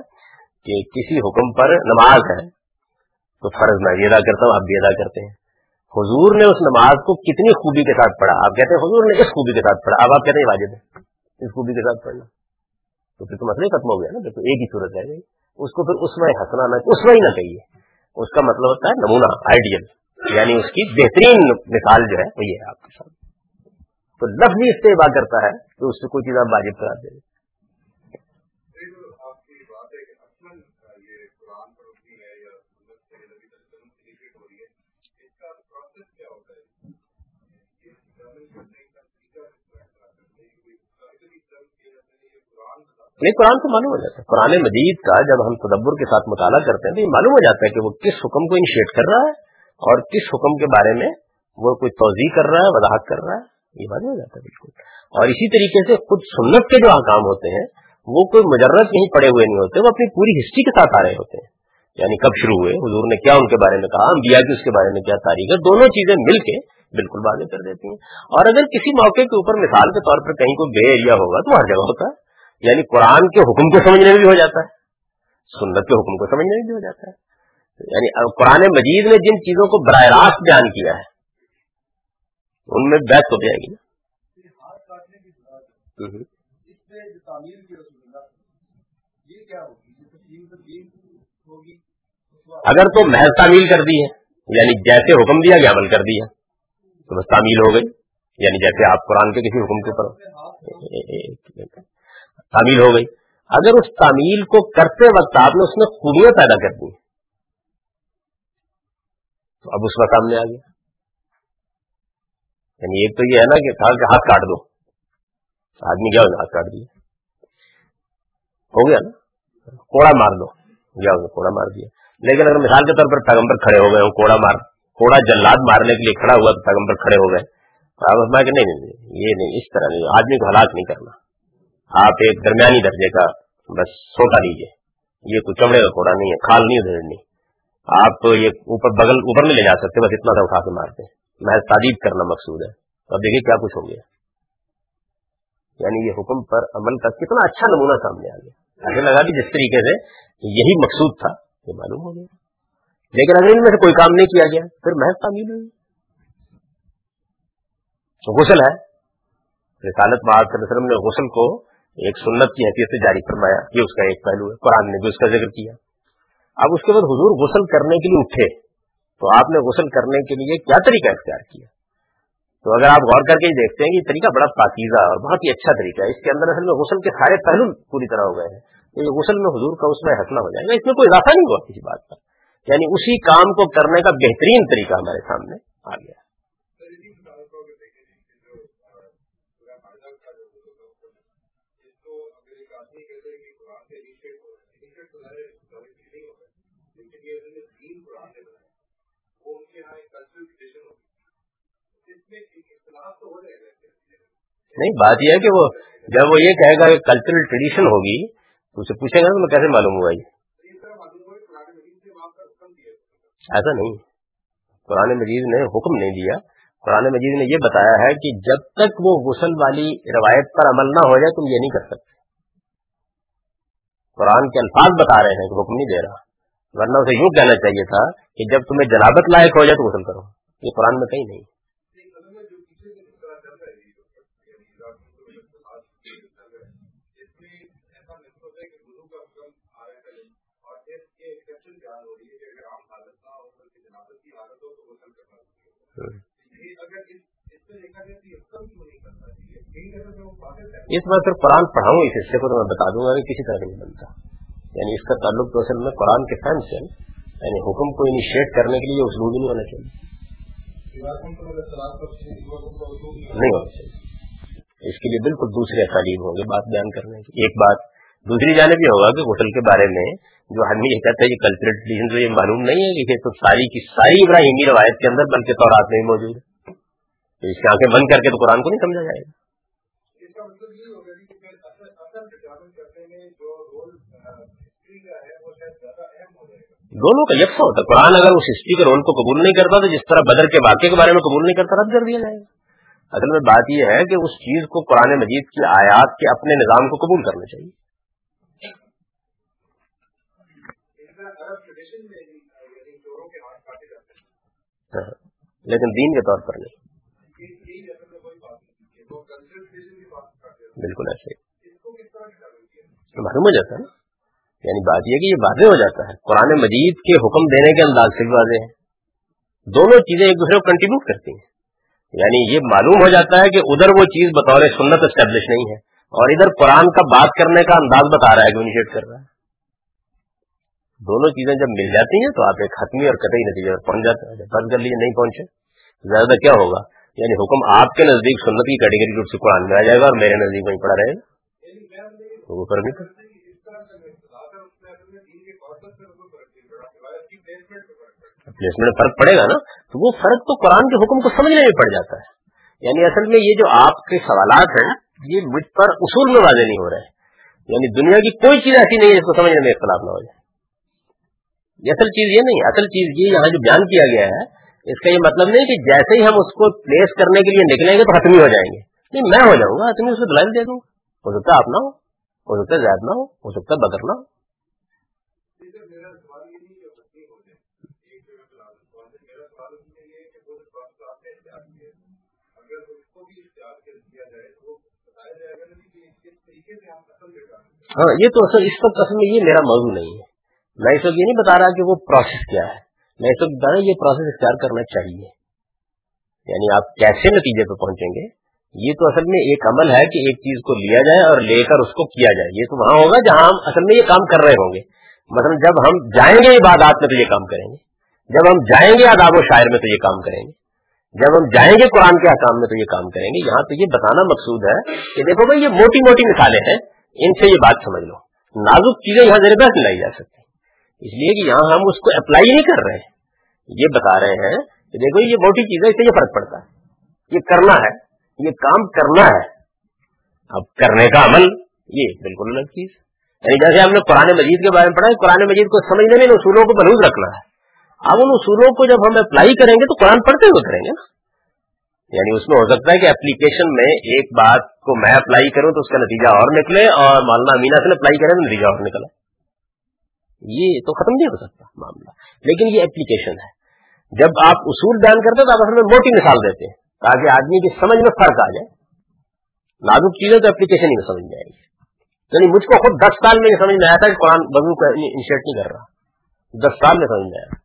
کہ کسی حکم پر نماز ہے، تو فرض میں بھی ادا کرتا ہوں، آپ بھی ادا کرتے ہیں۔ حضور نے اس نماز کو کتنی خوبی کے ساتھ پڑھا؟ آپ کہتے ہیں حضور نے اس خوبی کے ساتھ پڑھا، اب آپ کہتے ہیں واجب ہے۔ اس خوبی کے ساتھ پڑھنا۔ تو پھر تو مسئلہ ختم ہو گیا نا تو ایک ہی صورت ہے اس کو پھر اس میں ہنسنا نہ، اس میں ہی نہ کہیے۔ اس کا مطلب ہوتا ہے نمونہ آئیڈیل یعنی اس کی بہترین مثال جو ہے وہ یہ ہے آپ کے سامنے۔ تو لفظ بھی استعمال کرتا ہے کہ اس سے کوئی چیز آپ واجب کرا دیں۔ نہیں، قرآن کو معلوم ہو جاتا ہے۔ قرآن مجید کا جب ہم تدبر کے ساتھ مطالعہ کرتے ہیں تو یہ معلوم ہو جاتا ہے کہ وہ کس حکم کو انیشیٹ کر رہا ہے اور کس حکم کے بارے میں وہ کوئی توضیع کر رہا ہے، وضاحت کر رہا ہے۔ یہ بات ہو جاتا ہے بالکل۔ اور اسی طریقے سے خود سنت کے جو احکام ہوتے ہیں، وہ کوئی مجرد نہیں پڑے ہوئے نہیں ہوتے، وہ اپنی پوری ہسٹری کے ساتھ آ رہے ہوتے ہیں۔ یعنی کب شروع ہوئے، حضور نے کیا ان کے بارے میں کہا، انبیاء کی اس کے بارے میں کیا تاریخ ہے، دونوں چیزیں مل کے بالکل واضح کر دیتی ہیں۔ اور اگر کسی موقع کے اوپر مثال کے طور پر کہیں کوئی بے ایریا ہوگا تو ہر جگہ ہوتا ہے۔ یعنی قرآن کے حکم کو سمجھنے میں بھی ہو جاتا ہے، سنت کے حکم کو سمجھنے میں بھی ہو جاتا ہے۔ یعنی قرآن مجید نے جن چیزوں کو براہ راست بیان کیا ہے، ان میں بیت ہو جائے گی نا۔ اگر تو محض تعمیل کر دی ہے یعنی جیسے حکم دیا گیا، عمل کر دیا تو بس تعمیل ہو گئی۔ یعنی جیسے آپ قرآن کے کسی حکم کے اوپر تعمیل ہو گئی۔ اگر اس تعمیل کو کرتے وقت آپ نے اس میں خوبیاں پیدا کر دی، تو اب اس کا سامنے آ گیا۔ یعنی ایک تو یہ ہے نا کہ کہ ہاتھ کاٹ دو۔ آدمی کیا ہاتھ کاٹ دیا۔ ہو گیا نا۔ کوڑا مار دو۔ گیا کوڑا مار دیا۔ لیکن اگر مثال کے طور پر پیغمبر کھڑے ہو گئے کوڑا مار، کوڑا جلاد مارنے کے لیے کھڑا ہوا تو پیغمبر کھڑے ہو گئے آپ کہ نہیں نہیں، یہ نہیں، اس طرح نہیں۔ آدمی کو ہلاک نہیں کرنا۔ آپ ایک درمیانی درجے کا بس سوٹا لیجیے یہ کوئی چمڑے کا کوڑا نہیں ہے، کھال نہیں ادھیڑنی آپ یہ اوپر بغل، اوپر میں لے جا سکتے، بس اتنا سا اٹھا کے مارتے میں تعریف کرنا مقصود ہے۔ اب دیکھیے کیا کچھ ہو گیا یعنی یہ حکم پر عمل کا کتنا اچھا نمونہ سامنے آ گیا۔ ایسے لگا کہ جس طریقے سے یہی مقصود تھا، یہ معلوم ہو گیا۔ لیکن اگر ان میں سے کوئی کام نہیں کیا گیا، پھر محض تعمیل ہوئی۔ غسل ہے۔ رسالت صلی اللہ علیہ وسلم نے غسل کو ایک سنت کی حیثیت سے جاری فرمایا یہ اس کا ایک پہلو ہے، قرآن نے بھی اس کا ذکر کیا۔ اب اس کے بعد حضور غسل کرنے کے لیے اٹھے۔ تو آپ نے غسل کرنے کے لیے کیا طریقہ اختیار کیا؟ تو اگر آپ غور کر کے دیکھتے ہیں کہ یہ طریقہ بڑا پاکیزہ اور بہت ہی اچھا طریقہ ہے۔ اس کے اندر اصل میں غسل کے سارے پہلو پوری طرح ہو گئے ہیں۔ تو یہ غسل میں حضور کا اس میں حسنا ہو جائے گا۔ اس میں کوئی اضافہ نہیں ہوا کسی بات کا یعنی اسی کام کو کرنے کا بہترین طریقہ ہمارے سامنے آ گیا۔ نہیں، بات یہ ہے کہ وہ جب وہ یہ کہے گا کہ کلچرل ٹریڈیشن ہوگی، تو اسے پوچھیں گا تو میں کیسے معلوم ہوا یہ؟ ایسا نہیں۔ قرآن مجید نے حکم نہیں دیا۔ قرآن مجید نے یہ بتایا ہے کہ جب تک وہ غسل والی روایت پر عمل نہ ہو جائے، تم یہ نہیں کر سکتے۔ قرآن کے الفاظ بتا رہے ہیں کہ حکم نہیں دے رہا۔ ورنہ اسے یوں کہنا چاہیے تھا کہ جب تمہیں جنابت لائق ہو جائے تو غسل کرو۔ یہ قرآن میں کہیں نہیں۔ اس بار صرف قرآن پڑھاؤں، اس حصے کو تو میں بتا دوں گا کہ کسی طرح نہیں بنتا۔ یعنی اس کا تعلق تو اصل میں قرآن کے فہم سے یعنی حکم کو انیشیٹ کرنے کے لیے اسلوب نہیں ہونا چاہیے۔ نہیں ہونا چاہیے۔ اس کے لیے بالکل دوسرے تعلیم ہوں گے، بات بیان کرنے کی۔ ایک بات، دوسری جانب یہ ہوگا کہ غسل کے بارے میں جو آدمی یہ کہتا ہے کہ کلچرل ٹریڈیشن تو یہ معلوم نہیں ہے کہ تو ساری کی ساری ابراہیمی روایت کے اندر بلکہ طورات میں ہی موجود ہے۔ تو اس کی آنکھیں بند کر کے تو قرآن کو نہیں سمجھا جائے گا۔ دونوں کا یکساں ہوتا ہے۔ قرآن اگر اس ہسٹری کے رول کو قبول نہیں کرتا تو جس طرح بدر کے واقعے کے بارے میں قبول نہیں کرتا، رد کر دیا جائے گا۔ اصل میں بات یہ ہے کہ اس چیز کو قرآن مجید کی آیات کے اپنے نظام کو قبول کرنا چاہیے۔ لیکن دین کے طور پر نہیں۔ بالکل ایسے معلوم ہو جاتا ہے۔ یعنی بات یہ کہ یہ واضح ہو جاتا ہے۔ قرآن مجید کے حکم دینے کے انداز سے بھی واضح ہے۔ دونوں چیزیں ایک دوسرے کو کنٹریبیوٹ کرتی ہیں۔ یعنی یہ معلوم ہو جاتا ہے کہ ادھر وہ چیز بطور سنت اسٹیبلش نہیں ہے اور ادھر قرآن کا بات کرنے کا انداز بتا رہا ہے کہ انیشیٹ کر رہا ہے۔ دونوں چیزیں جب مل جاتی ہیں تو آپ ایک ختمی اور قطعی نتیجے پر پہنچ جاتے ہیں۔ جب بند کر لیجیے نہیں پہنچے زیادہ کیا ہوگا؟ یعنی حکم آپ کے نزدیک سنت کی کیٹیگری روپ سے قرآن میں آ جائے گا اور میرے نزدیک وہیں پڑا رہے گا۔ تو وہ کر نہیں پلیسمنٹ میں فرق پڑے گا نا، تو وہ فرق تو قرآن کے حکم کو سمجھنے میں پڑ جاتا ہے۔ یعنی اصل میں یہ جو آپ کے سوالات ہیں، یہ مجھ پر اصول میں واضح نہیں ہو رہے۔ یعنی دنیا کی کوئی چیز ایسی نہیں ہے جس کو سمجھنے میں اختلاف نہ ہو جائے۔ یہ اصل چیز یہ نہیں، اصل چیز یہ یہاں جو بیان کیا گیا ہے، اس کا یہ مطلب نہیں کہ جیسے ہی ہم اس کو پلیس کرنے کے لیے نکلیں گے تو حتمی ہو جائیں گے۔ نہیں، میں ہو جاؤں گا، حتمی اس کو دلائل دے دوں ہو سکتا ہے آپ نہ ہو ہو سکتا ہے زیادہ نہ ہو ہو سکتا ہے بدر نہ ہو۔ ہاں یہ تو اصل، اس وقت اصل میں یہ میرا موضوع نہیں ہے۔ میں اس وقت یہ نہیں بتا رہا کہ وہ پروسیس کیا ہے۔ میں اس وقت بتا رہا یہ پروسیس اختیار کرنا چاہیے۔ یعنی آپ کیسے نتیجے پہ پہنچیں گے؟ یہ تو اصل میں ایک عمل ہے کہ ایک چیز کو لیا جائے اور لے کر اس کو کیا جائے۔ یہ تو وہاں ہوگا جہاں ہم اصل میں یہ کام کر رہے ہوں گے۔ مثلا جب ہم جائیں گے عبادات میں تو یہ کام کریں گے۔ جب ہم جائیں گے آداب و شاعر میں تو یہ کام کریں گے۔ جب ہم جائیں گے قرآن کے حکام میں تو یہ کام کریں گے، یہاں تو یہ بتانا مقصود ہے کہ دیکھو بھائی، یہ موٹی موٹی مثالیں ہیں، ان سے یہ بات سمجھ لو۔ نازک چیزیں یہاں ذریعہ بحث لائی جا سکتی اس لیے کہ یہاں ہم اس کو اپلائی نہیں کر رہے۔ ہیں یہ بتا رہے ہیں کہ دیکھو، یہ موٹی چیز ہے اس سے یہ فرق پڑتا ہے۔ یہ کرنا ہے، یہ کام کرنا ہے۔ اب کرنے کا عمل، یہ بالکل الگ چیز۔ یعنی جیسے ہم نے قرآن مجید کے بارے میں پڑھا ہے، قرآن مجید کو سمجھنے میں اصولوں کو محدود رکھنا ہے۔ اب ان اصولوں کو جب ہم اپلائی کریں گے تو قرآن پڑھتے ہوئے کریں گے نا۔ یعنی اس میں ہو سکتا ہے کہ اپلیکیشن میں ایک بات کو میں اپلائی کروں تو اس کا نتیجہ اور نکلے اور مولانا امینا سے اپلائی کریں تو نتیجہ اور نکلا یہ تو ختم نہیں ہو سکتا معاملہ۔ لیکن یہ اپلیکیشن ہے۔ جب آپ اصول بیان کرتے تو آپ اصل میں موٹی مثال دیتے ہیں تاکہ آدمی کی سمجھ میں فرق آ جائے۔ نازک چیزیں تو اپلیکیشن ہی میں سمجھ میں آئے گی۔ یعنی مجھ کو خود دس سال میں سمجھ میں آیا تھا کہ قرآن بزو کا انشیٹ نہیں کر رہا۔ دس سال میں سمجھ میں آیا۔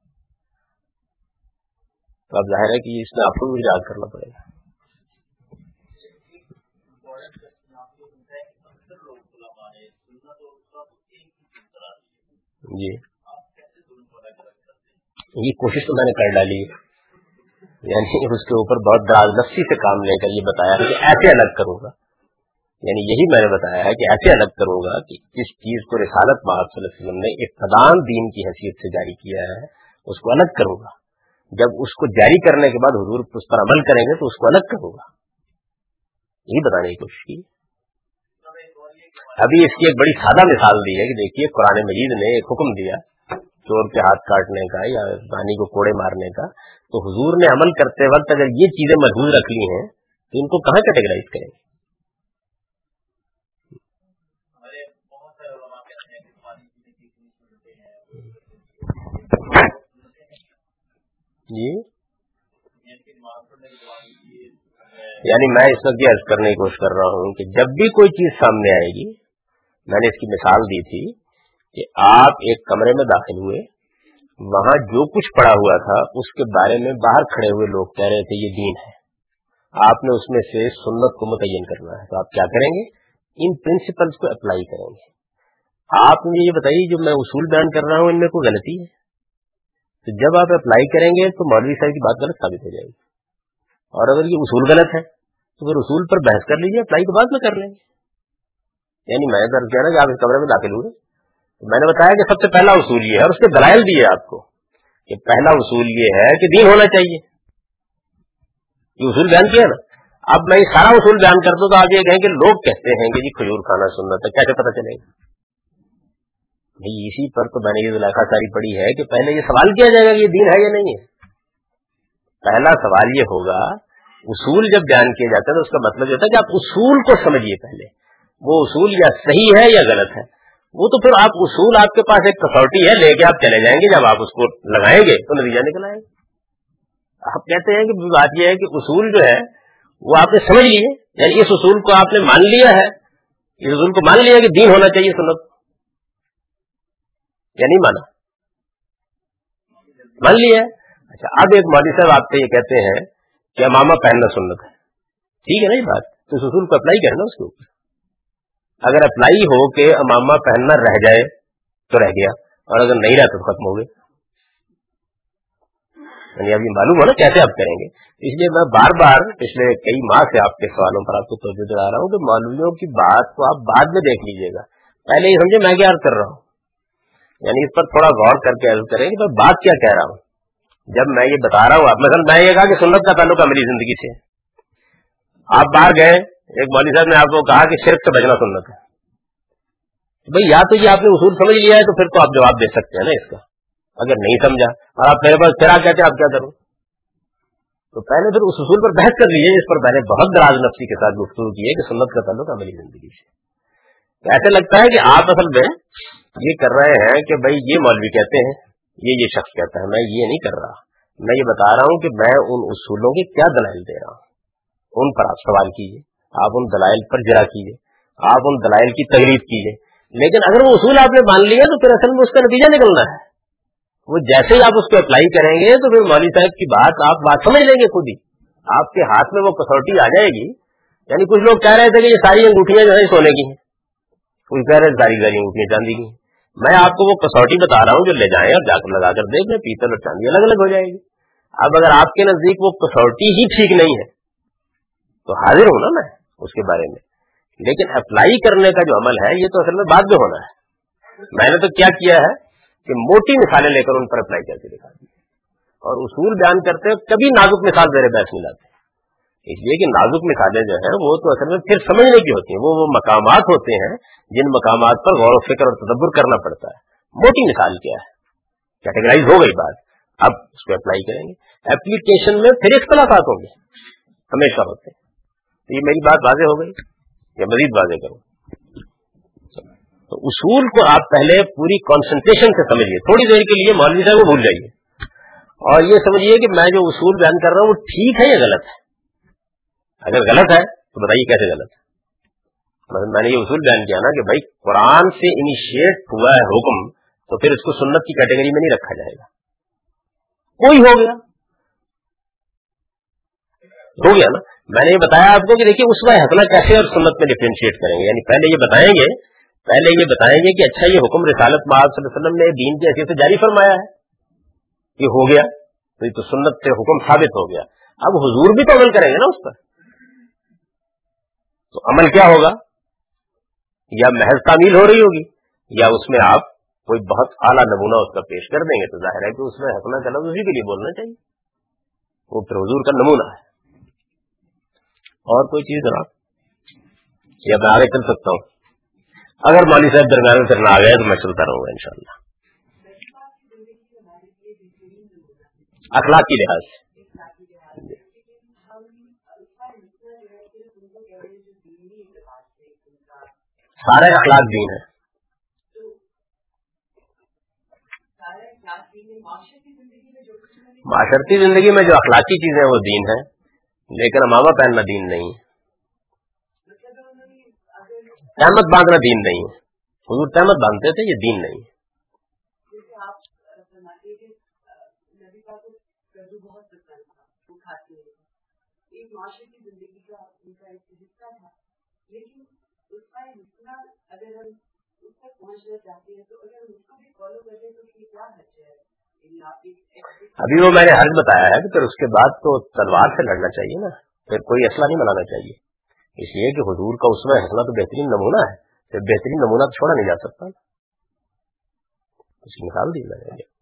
تو اب ظاہر ہے کہ اس میں آپ کو بھی یاد کرنا پڑے گا۔ جی۔ یہ کوشش تو میں نے کر ڈالی۔ یعنی اس کے اوپر بہت دراز لفسی سے کام لے کر یہ بتایا کہ ایسے الگ کروں گا۔ یعنی یہی میں نے بتایا ہے کہ ایسے الگ کروں گا کہ جس چیز کو رسالت محمد صلی اللہ علیہ وسلم نے ابتدان دین کی حیثیت سے جاری کیا ہے، اس کو الگ کروں گا۔ جب اس کو جاری کرنے کے بعد حضور اس پر عمل کریں گے تو اس کو الگ کروں گا یہی بتانے کی کوشش کی۔ ابھی اس کی ایک بڑی سادہ مثال دی ہے کہ دیکھیے قرآن مجید نے ایک حکم دیا، چور کے ہاتھ کاٹنے کا یا پانی کو کوڑے مارنے کا۔ تو حضور نے عمل کرتے وقت اگر یہ چیزیں محدود رکھ لی ہیں تو ان کو کہاں کیٹیگرائز کریں گے؟ جی؟ یعنی میں اس وقت یہ عرض کرنے کی کوشش کر رہا ہوں کہ جب بھی کوئی چیز سامنے آئے گی، میں نے اس کی مثال دی تھی کہ آپ ایک کمرے میں داخل ہوئے، وہاں جو کچھ پڑا ہوا تھا، اس کے بارے میں باہر کھڑے ہوئے لوگ کہہ رہے تھے، یہ دین ہے۔ آپ نے اس میں سے سنت کو متعین کرنا ہے۔ تو آپ کیا کریں گے؟ ان پرنسپلس کو اپلائی کریں گے۔ آپ مجھے یہ بتائیے، جو میں اصول بیان کر رہا ہوں، ان میں کوئی غلطی ہے؟ تو جب آپ اپلائی کریں گے تو مولوی صاحب کی بات غلط ثابت ہو جائے گی۔ اور اگر یہ اصول غلط ہے، تو پھر اصول پر بحث کر لیجیے اپلائی کے بعد میں کر لیں گے۔ یعنی میں کہہ رہا کہ آپ اس کمرے میں داخل ہوئے میں نے بتایا کہ سب سے پہلا اصول یہ ہے اور اس کے دلائل دیے آپ کو کہ پہلا اصول یہ ہے کہ دین ہونا چاہیے۔ یہ اصول بیان کیا نا۔ اب میں یہ سارا اصول بیان کر دوں تو آپ یہ کہیں کہ لوگ کہتے ہیں کہ جی کھجور کھانا سننا تھا کیسے پتا چلے گا؟ بھائی اسی پر تو میں نے یہ علاقہ ساری پڑی ہے کہ پہلے یہ سوال کیا جائے گا کہ یہ دین ہے یا نہیں ہے؟ پہلا سوال یہ ہوگا، اصول جب بیان کیا جاتا ہے تو اس کا مطلب یہ ہوتا ہے کہ آپ اصول کو سمجھیے پہلے۔ وہ اصول یا صحیح ہے یا غلط ہے۔ وہ تو پھر آپ اصول آپ کے پاس ایک کسوٹی ہے، لے کے آپ چلے جائیں گے، جب آپ اس کو لگائیں گے تو نتیجہ نکل آئے گا۔ آپ کہتے ہیں کہ بات یہ ہے کہ اصول جو ہے، وہ آپ نے سمجھ لیے یعنی اس اصول کو آپ نے مان لیا ہے۔ اس اصول کو مان لیا کہ دین ہونا چاہیے، سنت۔ یا نہیں مانا مان لیا اچھا اب ایک مودی صاحب آپ سے یہ کہتے ہیں کہ امامہ پہننا سنت ہے۔ ٹھیک ہے نا یہ بات؟ تو اس اصول کو اپلائی کرنا اس کے اوپر۔ اگر اپلائی ہو کہ امامہ پہننا رہ جائے تو رہ گیا، اور اگر نہیں رہا تو ختم ہو گئے یعنی ابھی معلوم ہو نا کیسے آپ کریں گے۔ اس لیے میں بار بار پچھلے کئی ماہ سے آپ کے سوالوں پر آپ کو توجہ دلا رہا ہوں کہ معلومیوں کی بات کو آپ بعد میں دیکھ لیجیے گا۔ پہلے یہ سمجھے میں کیا کر رہا ہوں۔ یعنی اس پر تھوڑا غور کر کے عرض کریں کہ میں بات کیا کہہ رہا ہوں۔ جب میں یہ بتا رہا ہوں مثلا میں یہ کہا کہ سنت کا تعلق ہے میری زندگی سے آپ باہر گئے، ایک مولوی صاحب نے آپ کو کہا کہ صرف سے بچنا سنت ہے۔ بھائی یا تو یہ آپ نے اصول سمجھ لیا ہے، تو پھر تو آپ جواب دے سکتے ہیں نا اس کا۔ اگر نہیں سمجھا، اور آپ میرے پاس پھر آپ کہتے ہیں، آپ کیا کروں تو پہلے پھر اس اصول پر بحث کر لیجیے اس پر میں نے بہت دراز نفسی کے ساتھ گفتگو کی ہے کہ سنت کا تعلق ہے میری زندگی سے ایسے لگتا ہے کہ آپ اصل میں یہ کر رہے ہیں کہ بھائی یہ مولوی کہتے ہیں، یہ یہ شخص کہتا ہے، میں یہ نہیں کر رہا۔ میں یہ بتا رہا ہوں کہ میں ان اصولوں کے کیا دلائل دے رہا ہوں۔ ان پر آپ سوال کیجیے آپ ان دلائل پر جرا کیجیے آپ ان دلائل کی تحریر کیجیے لیکن اگر وہ اصول آپ نے مان لیا تو پھر اصل میں اس کا نتیجہ نکلنا ہے۔ وہ جیسے ہی آپ اس کو اپلائی کریں گے تو پھر مولوی صاحب کی بات آپ بات سمجھ لیں گے خود ہی۔ آپ کے ہاتھ میں وہ کسوٹی آ جائے گی۔ یعنی کچھ لوگ کہہ رہے تھے کہ یہ ساری انگوٹیاں جو ہے سونے کی ہیں۔ کوئی کہہ رہے ساری ساری چاندی کی۔ میں آپ کو وہ کسوٹی بتا رہا ہوں جو لے جائیں اور جا کر لگا کر دیکھ لیں، پیتل اور چاندی الگ الگ ہو جائے گی۔ اب اگر آپ کے نزدیک وہ کسوٹی ہی ٹھیک نہیں ہے، تو حاضر ہوں نا میں اس کے بارے میں۔ لیکن اپلائی کرنے کا جو عمل ہے، یہ تو اصل میں بعد میں ہونا ہے۔ میں نے تو کیا کیا ہے کہ موٹی مثالیں لے کر ان پر اپلائی کر کے دکھا دی۔ اور اصول بیان کرتے کبھی نازک مثال میرے بحث میں لاتے۔ اس لیے کہ نازک مثالیں جو ہیں وہ تو اصل میں پھر سمجھنے کی ہوتی ہیں وہ وہ مقامات ہوتے ہیں جن مقامات پر غور و فکر اور تدبر کرنا پڑتا ہے۔ موٹی مثال کیا ہے؟ کیٹیگرائز ہو گئی بات۔ اب اس کو اپلائی کریں گے۔ اپلیکیشن میں پھر اختلافات ہوں گے۔ ہمیشہ ہوتے ہیں۔ تو یہ میری بات واضح ہو گئی؟ یا مزید واضح کروں؟ تو اصول کو آپ پہلے پوری کانسنٹریشن سے سمجھیے۔ تھوڑی دیر کے لیے مولوی صاحب کو بھول جائیے۔ اور یہ سمجھیے کہ میں جو اصول بیان کر رہا ہوں وہ ٹھیک ہے یا غلط ہے؟ اگر غلط ہے تو بتائیے کیسے غلط ہے؟ میں نے یہ اصول بیان کیا نا کہ بھائی قرآن سے انیشیٹ ہوا ہے حکم، تو پھر اس کو سنت کی کیٹیگری میں نہیں رکھا جائے گا۔ کوئی ہو گیا۔ ہو گیا نا۔ میں نے یہ بتایا آپ کو کہ دیکھیے اس میں حسنا کیسے اور سنت میں ڈیفرینشیٹ کریں گے؟ یعنی پہلے یہ بتائیں گے، پہلے یہ بتائیں گے کہ اچھا یہ حکم رسالت محاذ صلی اللہ علیہ وسلم نے دین کی حیثیت سے جاری فرمایا ہے۔ یہ ہو گیا۔ تو یہ تو سنت سے حکم ثابت ہو گیا۔ اب حضور بھی تو عمل کریں گے نا اس پر۔ تو عمل کیا ہوگا؟ یا محض تعمیل ہو رہی ہوگی، یا اس میں آپ کوئی بہت اعلیٰ نمونہ اس کا پیش کر دیں گے، تو ظاہر ہے کہ اس میں حسنا کا لفظ اسی کے لیے بولنا چاہیے۔ وہ پھر حضور کا نمونہ ہے۔ اور کوئی چیز جناب؟ یا میں آگے چل سکتا ہوں۔ اگر مالی صاحب درمیان میں نہ آ گئے تو میں چلتا رہوں گا انشاءاللہ۔ اخلاقی لحاظ سے سارے اخلاق دین ہیں۔ معاشرتی زندگی میں جو اخلاقی چیزیں وہ دین ہے لیکن امامہ پہننا دین نہیں۔ ہے تحمت باندھنا دین نہیں۔ ہے حضور تحمت باندھتے تھے، یہ دین نہیں۔ ہے ابھی وہ میں نے حرض بتایا ہے کہ پھر اس کے بعد تو تلوار سے لڑنا چاہیے نا، پھر کوئی اصلہ نہیں بنانا چاہیے۔ اس لیے کہ حضور کا اس میں حسنا تو بہترین نمونہ ہے، پھر بہترین نمونہ تو چھوڑا نہیں جا سکتا۔ اس کی مثال دی جائے گی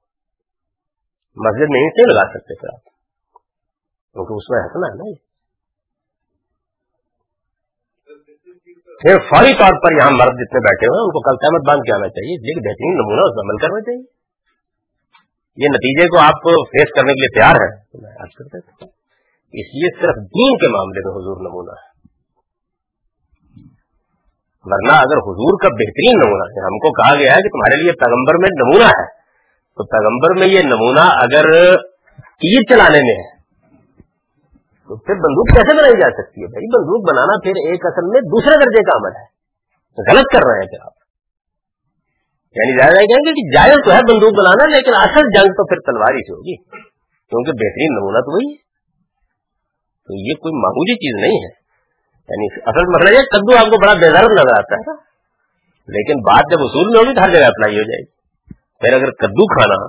مسجد میں نہیں لگا سکتے پھر آپ۔ کیونکہ اس میں حسنا ہے نا۔ یہ پھر فوری طور پر یہاں مرد جتنے بیٹھے ہوئے ان کو کل قیمت باندھ کے آنا چاہیے۔ لیکن بہترین نمونہ اس عمل کرنا چاہیے۔ یہ نتیجے کو آپ فیس کرنے کے لیے تیار ہیں۔ اس لیے صرف دین کے معاملے میں حضور نمونہ ہے۔ ورنہ اگر حضور کا بہترین نمونہ ہے، ہم کو کہا گیا ہے کہ تمہارے لیے پیغمبر میں نمونہ ہے۔ تو پیغمبر میں یہ نمونہ اگر تیر چلانے میں ہے تو پھر بندوق کیسے بنائی جا سکتی ہے بھائی؟ بندوق بنانا پھر ایک اصل میں دوسرے درجے کا عمل ہے۔ غلط کر رہے ہیں پھر آپ۔ یعنی زیادہ کہیں گے کہ جائز تو ہے بندوق بنانا، لیکن اصل جنگ تو پھر تلواری سے ہوگی، کیونکہ بہترین نمونہ تو وہی ہے۔ تو یہ کوئی معمولی چیز نہیں ہے۔ یعنی اصل مسئلہ یہ کدو آپ کو بڑا بےزرد نظر آتا ہے۔ لیکن بات جب اصول میں ہوگی تو ہر جگہ اپلائی ہو جائے گی۔ پھر اگر کدو کھانا،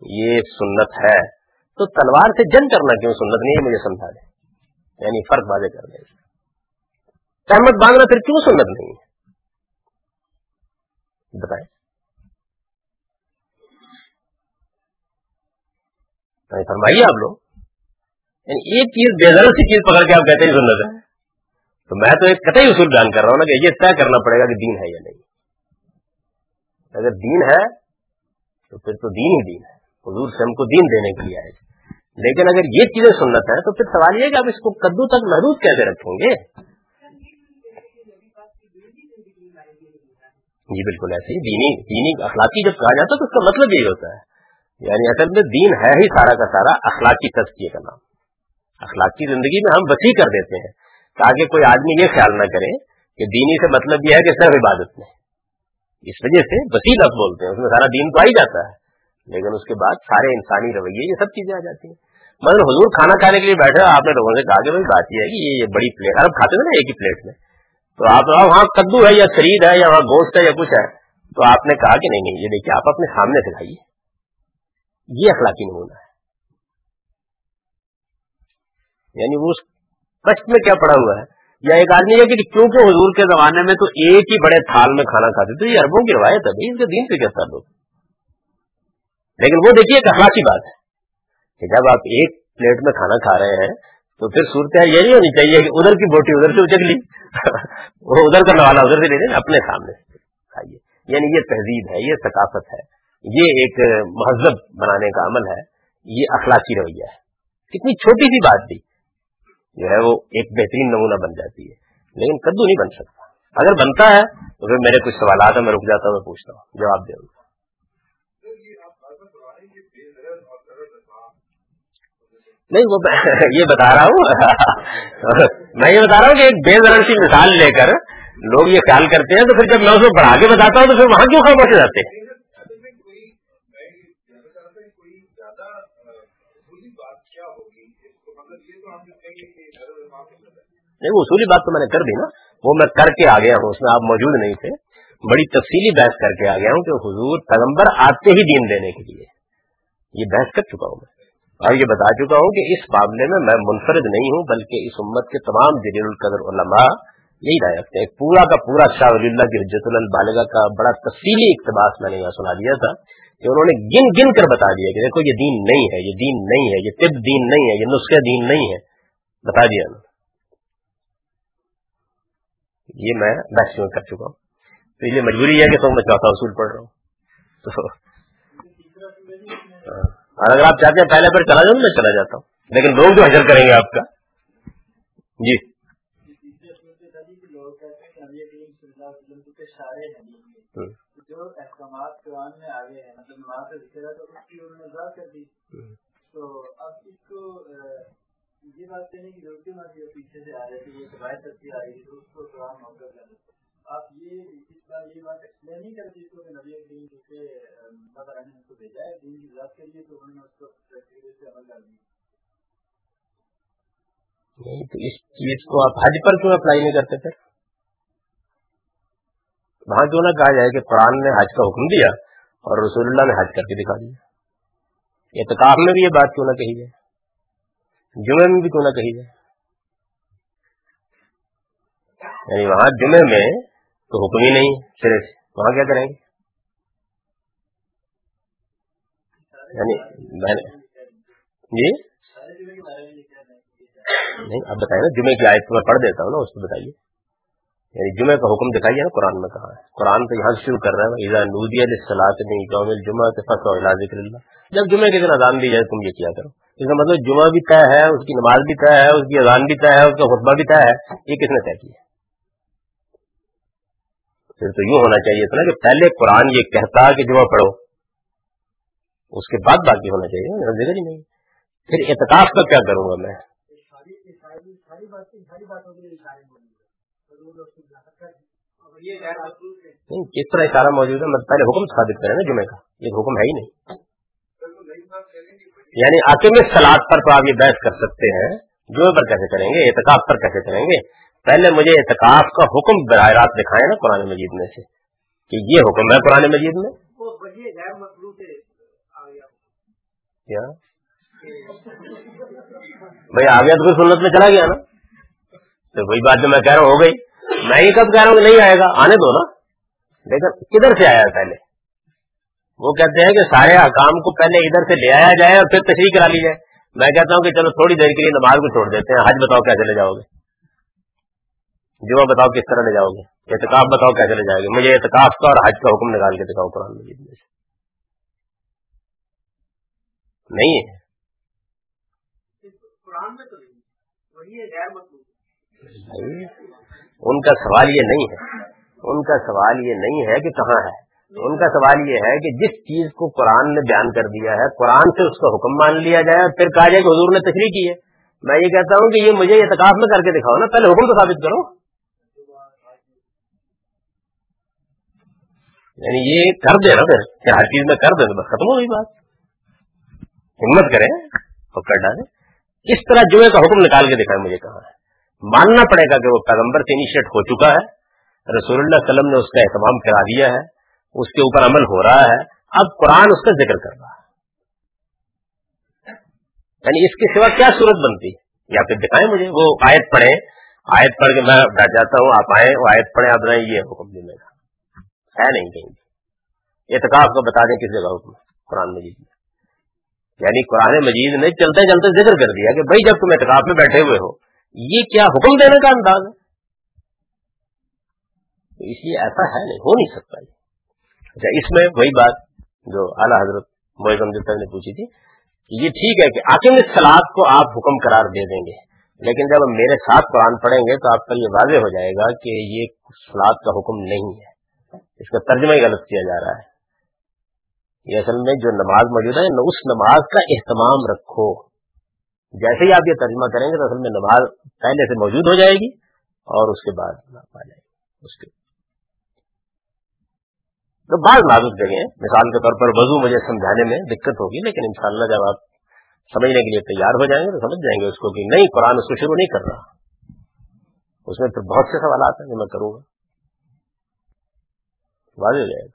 یہ سنت ہے۔ تو تلوار سے جنگ کرنا کیوں سنت نہیں ہے؟ مجھے سمجھا دیں یعنی فرق واضح کر دیں سہمت باندھنا پھر کیوں سنت نہیں ہے؟ بتائیں۔ یعنی فرمائیے آپ لوگ۔ یعنی ایک چیز بے بےزرد سی چیز پکڑ کے آپ کہتے ہیں سنت ہے۔ تو میں تو ایک قطعی اصول بیان کر رہا ہوں نا کہ یہ طے کرنا پڑے گا کہ دین ہے یا نہیں۔ اگر دین ہے، تو پھر تو دین ہی دین ہے۔ حضور سے ہم کو دین دینے کے لیے آئے لیکن اگر یہ چیزیں سنت ہے تو پھر سوال یہ کہ آپ اس کو کدو تک محدود کیسے رکھیں گے؟ جی بالکل ایسے ہی دینی دینی اخلاقی جب کہا جاتا ہے تو اس کا مطلب یہی ہوتا ہے۔ یعنی اصل میں دین ہے ہی سارا کا سارا اخلاقی تزکیے کا نام۔ اخلاقی زندگی میں ہم وسیع کر دیتے ہیں تاکہ کوئی آدمی یہ خیال نہ کرے کہ دینی سے مطلب یہ ہے کہ صرف عبادت میں اس وجہ سے وسیع لفظ بولتے ہیں، اس میں سارا دین تو آ ہی جاتا ہے۔ لیکن اس کے بعد سارے انسانی رویے، یہ سب چیزیں آ جاتی ہیں۔ مطلب حضور کھانا کھانے کے لیے بیٹھے آپ نے لوگوں سے کہا کہ بھائی بات یہ ہے کہ یہ بڑی پلیٹ ارب کھاتے ہیں نا ایک ہی پلیٹ میں۔ تو آپ وہاں کدو ہے یا شرید ہے یا وہاں گوشت ہے یا کچھ ہے؟ تو آپ نے کہا کہ نہیں نہیں، یہ دیکھیے، آپ اپنے سامنے سے کھائیے۔ یہ اخلاقی نمونہ ہے۔ یعنی وہ کشت میں کیا پڑا ہوا ہے؟ یا ایک آدمی ہے کہ کیونکہ حضور کے زمانے میں تو ایک ہی بڑے تھال میں کھانا کھاتے تھے، یہ اربوں کی روایت ہے۔ ان کے دین سے کیا تعلق؟ لیکن وہ دیکھیے ایک اخلاقی بات ہے۔ کہ جب آپ ایک پلیٹ میں کھانا کھا رہے ہیں، تو پھر صورت یہ نہیں ہونی چاہیے کہ ادھر کی بوٹی ادھر سے اچک لی۔ وہ ادھر کا نوالا ادھر سے لے لیں، اپنے سامنے کھائیے۔ یعنی یہ تہذیب ہے، یہ ثقافت ہے۔ یہ ایک مہذب بنانے کا عمل ہے۔ یہ اخلاقی رویہ ہے۔ کتنی چھوٹی سی بات بھی جو ہے وہ ایک بہترین نمونہ بن جاتی ہے۔ لیکن کدو نہیں بن سکتا۔ اگر بنتا ہے، تو پھر میرے کچھ سوالات ہیں، میں رک جاتا ہوں، میں پوچھتا ہوں۔ جواب دوں نہیں، وہ یہ بتا رہا ہوں۔ میں یہ بتا رہا ہوں کہ ایک بے ذرا سی مثال لے کر لوگ یہ خیال کرتے ہیں تو پھر جب میں اس کو بڑھا کے بتاتا ہوں تو پھر وہاں کیوں خاموش جاتے ہیں؟ نہیں، وہ اصولی بات تو میں نے کر دی نا۔ وہ میں کر کے آ گیا ہوں، اس میں آپ موجود نہیں تھے۔ بڑی تفصیلی بحث کر کے آ گیا ہوں کہ حضور پیغمبر آتے ہی دین دینے کے لیے۔ یہ بحث کر چکا ہوں میں۔ اور یہ بتا چکا ہوں کہ اس معاملے میں میں منفرد نہیں ہوں بلکہ اس امت کے تمام جلیل القدر علماء یہی رائے رکھتے ہیں۔ پورا کا پورا شاہ ولی اللہ کی حجت البالغ کا بڑا تفصیلی اقتباس میں نے یہاں سنا دیا تھا کہ انہوں نے گن گن کر بتا دیا کہ دیکھو یہ دین نہیں ہے یہ دین نہیں ہے یہ طب دین نہیں ہے یہ نسخہ دین نہیں ہے۔ بتا دیا۔ یہ میں میکسیمم کر چکا ہوں۔ تو یہ مجبوری ہے کہ تو میں چوتھا اصول پڑھ رہا ہوں۔ تو۔ اور اگر آپ چاہتے ہیں پہلے پر چلا جاؤں، میں چلا جاتا ہوں۔ لیکن لوگ جو حجر کریں گے آپ کا۔ جی۔ جو احکامات قرآن میں آگے ہیں مطلب نماز کا ذکر ہے تو اس کی انہوں نے کر دی تو اب اس کو یہ بات کہنے کی ضرورت نہ تھی پیچھے سے آ رہے تھے یہ آ رہی تھی اس کو قرآن موقع آپ یہ اس بار یہ بات ایکسپلین نہیں کرتے اس کو نبی کریم اللہ تعالیٰ نے اس کو بھیجا ہے، دین کی ذات کے لیے تو انہوں نے اس کو طریقے سے عمل کر دیا نہیں تو اس چیز کو آپ حج پر کیوں اپلائی نہیں کرتے پھر وہاں کیوں نہ کہا جائے کہ قرآن نے حج کا حکم دیا اور رسول اللہ نے حج کر کے دکھا دیا؟ اعتکاب میں بھی یہ بات کیوں نہ کہی جائے؟ جمعے میں بھی کیوں نہ کہی جائے؟ یعنی وہاں جمعے میں تو حکم ہی نہیں سرے سے وہاں کیا کریں گے؟ یعنی جی؟ نہیں، آپ بتائیے نا، جمعے کی آیت میں پڑھ دیتا ہوں نا، اس کو بتائیے۔ یعنی جمعہ کا حکم دکھائیے نا، قرآن میں کہا ہے۔ قرآن تو یہاں سے شروع کر رہا ہے۔ نودیا سلاط نہیں قوم جمعہ سے ذکر اللہ۔ جب جمعہ کے دن اذان دی جائے، تم یہ کیا کرو۔ اس کا مطلب جمعہ بھی طے ہے، اس کی نماز بھی طے ہے، اس کی اذان بھی طے ہے، اس کا خطبہ بھی طے ہے۔ یہ کس نے طے کیا؟ پھر تو یوں ہونا چاہیے تھا نا کہ پہلے قرآن یہ کہتا کہ جمعہ پڑھو۔ اس کے بعد باقی ہونا چاہیے ذکر ہی نہیں پھر اعتکاف کا کیا کروں گا میں؟ کس طرح اشارہ موجود ہے مطلب پہلے حکم ثابت کریں نا جمعے کا۔ یہ حکم ہے ہی نہیں۔ یعنی آتے میں سلاد پر تو آپ یہ بحث کر سکتے ہیں جمعے پر کیسے کریں گے، اعتکاف پر کیسے کریں گے؟ پہلے مجھے اعتکاف کا حکم براہ راست دکھائے نا قرآن مجید میں سے، کہ یہ حکم ہے قرآن مجید میں۔ کیا؟ بھائی آگے تو سنت میں چلا گیا نا؟ تو وہی بات جو میں کہہ رہا ہوں، ہو گئی۔ میں یہ کب کہہ رہا ہوں کہ نہیں آئے گا؟ آنے دو نا۔ لیکن کدھر سے آیا پہلے؟ وہ کہتے ہیں کہ سارے حکام کو پہلے ادھر سے لے آیا جائے اور پھر تشریح کرا لی جائے۔ میں کہتا ہوں کہ چلو تھوڑی دیر کے لیے نماز کو چھوڑ دیتے ہیں۔ حج بتاؤ کیسے لے جاؤ گے؟ جمعہ بتاؤ کس طرح لے جاؤ گے؟ احتکاب بتاؤ کیسے لے جاؤ گے؟ مجھے احتکاب کا اور حج کا حکم نکال کے دکھاؤ قرآن مجید میں سے نہیں ہے۔ ان کا سوال یہ نہیں ہے ان کا سوال یہ نہیں ہے کہ کہاں ہے۔ ان کا سوال یہ ہے کہ جس چیز کو قرآن نے بیان کر دیا ہے قرآن سے اس کا حکم مان لیا جائے اور پھر کہا جائے کہ حضور نے تشریح کی ہے۔ میں یہ کہتا ہوں کہ یہ مجھے اعتکاف میں کر کے دکھاؤ نا پہلے حکم تو ثابت کرو۔ یعنی یہ کر دے نا پھر ہر چیز میں کر دے تو بس ختم ہوگی بات۔ ہمت کرے اور کر ڈالے اس طرح جمعے کا حکم نکال کے دکھائے مجھے کہاں ہے۔ ماننا پڑے گا کہ وہ پیغمبر سے انیشیٹ ہو چکا ہے۔ رسول اللہ علیہ وسلم نے اس کا اہتمام کرا دیا ہے۔ اس کے اوپر عمل ہو رہا ہے۔ اب قرآن اس کا ذکر کر رہا ہے۔ یعنی اس کے سوا کیا صورت بنتی؟ یا پھر دکھائیں مجھے۔ وہ آیت پڑھے آیت پڑھ کے میں بیٹھ جاتا ہوں۔ آپ آئے وہ آیت پڑھے آپ یہ حکم دینے کا۔ ہے نہیں کہیں اعتکاف کو بتا دیں کس جگہ حکم قرآن مجید میں۔ یعنی قرآن مجید نے چلتے چلتے ذکر کر دیا کہ بھائی جب تم اعتکاف میں بیٹھے ہوئے ہو، یہ کیا حکم دینے کا انداز ہے؟ اس لیے ایسا ہے نہیں، ہو نہیں سکتا یہ۔ اچھا اس میں وہی بات جو اعلیٰ حضرت محکم صاحب نے پوچھی تھی کہ یہ ٹھیک ہے کہ عقیم سلاد کو آپ حکم قرار دے دیں گے، لیکن جب ہم میرے ساتھ قرآن پڑھیں گے تو آپ کا یہ واضح ہو جائے گا کہ یہ سلاد کا حکم نہیں ہے۔ اس کا ترجمہ ہی غلط کیا جا رہا ہے۔ یہ اصل میں جو نماز موجود ہے اس نماز کا اہتمام رکھو۔ جیسے ہی آپ یہ ترجمہ کریں گے تو اصل میں نماز پہلے سے موجود ہو جائے گی اور اس کے بعد آ جائے گی اس کے تو بعض نازک جگہ مثال کے طور پر وضو مجھے سمجھانے میں دقت ہوگی، لیکن انشاءاللہ جب آپ سمجھنے کے لیے تیار ہو جائیں گے تو سمجھ جائیں گے اس کو کہ نہیں، قرآن اس کو شروع نہیں کر رہا۔ اس میں پھر بہت سے سوالات ہیں، جو میں کروں گا۔ واضح ہو جائے گا۔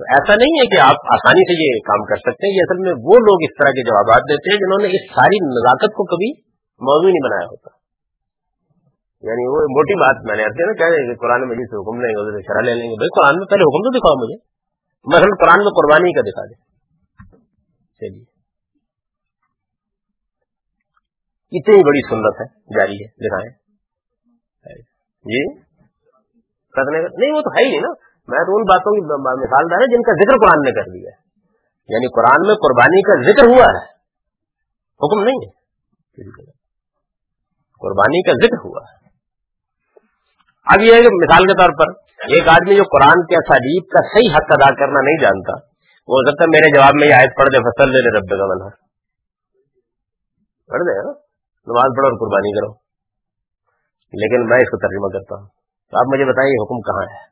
تو ایسا نہیں ہے کہ آپ آسانی سے یہ کام کر سکتے ہیں، یہ اصل میں وہ لوگ اس طرح کے جوابات دیتے ہیں جنہوں نے اس ساری نزاکت کو کبھی موضوع نہیں بنایا ہوتا۔ یعنی وہ موٹی بات میں نے نا کہ قرآن مجید سے حکم لیں گے شرح لے لیں گے۔ بھائی قرآن میں پہلے حکم تو دکھاؤ مجھے۔ مثلا قرآن میں قربانی کا دکھا دیں۔ چلیے۔ اتنی بڑی سنت ہے، جاری ہے، دکھائیں۔ جی۔ نہیں، وہ تو ہے ہی نہیں نا۔ میں تو ان باتوں کی مثال دار جن کا ذکر قرآن نے کر دیا ہے۔ یعنی قرآن میں قربانی کا ذکر ہوا ہے۔ حکم نہیں ہے۔ قربانی کا ذکر ہوا ہے۔ اب یہ ہے کہ مثال کے طور پر ایک آدمی جو قرآن کے اسالیب کا صحیح حق ادا کرنا نہیں جانتا، وہ ہو سکتا ہے میرے جواب میں یہ آیت پڑھ دے، فصل دے دے رب کا بنا۔ پڑھ دے ہاں۔ نماز پڑھو اور قربانی کرو۔ لیکن میں اس کو ترجمہ کرتا ہوں۔ تو آپ مجھے بتائیں یہ حکم کہاں ہے؟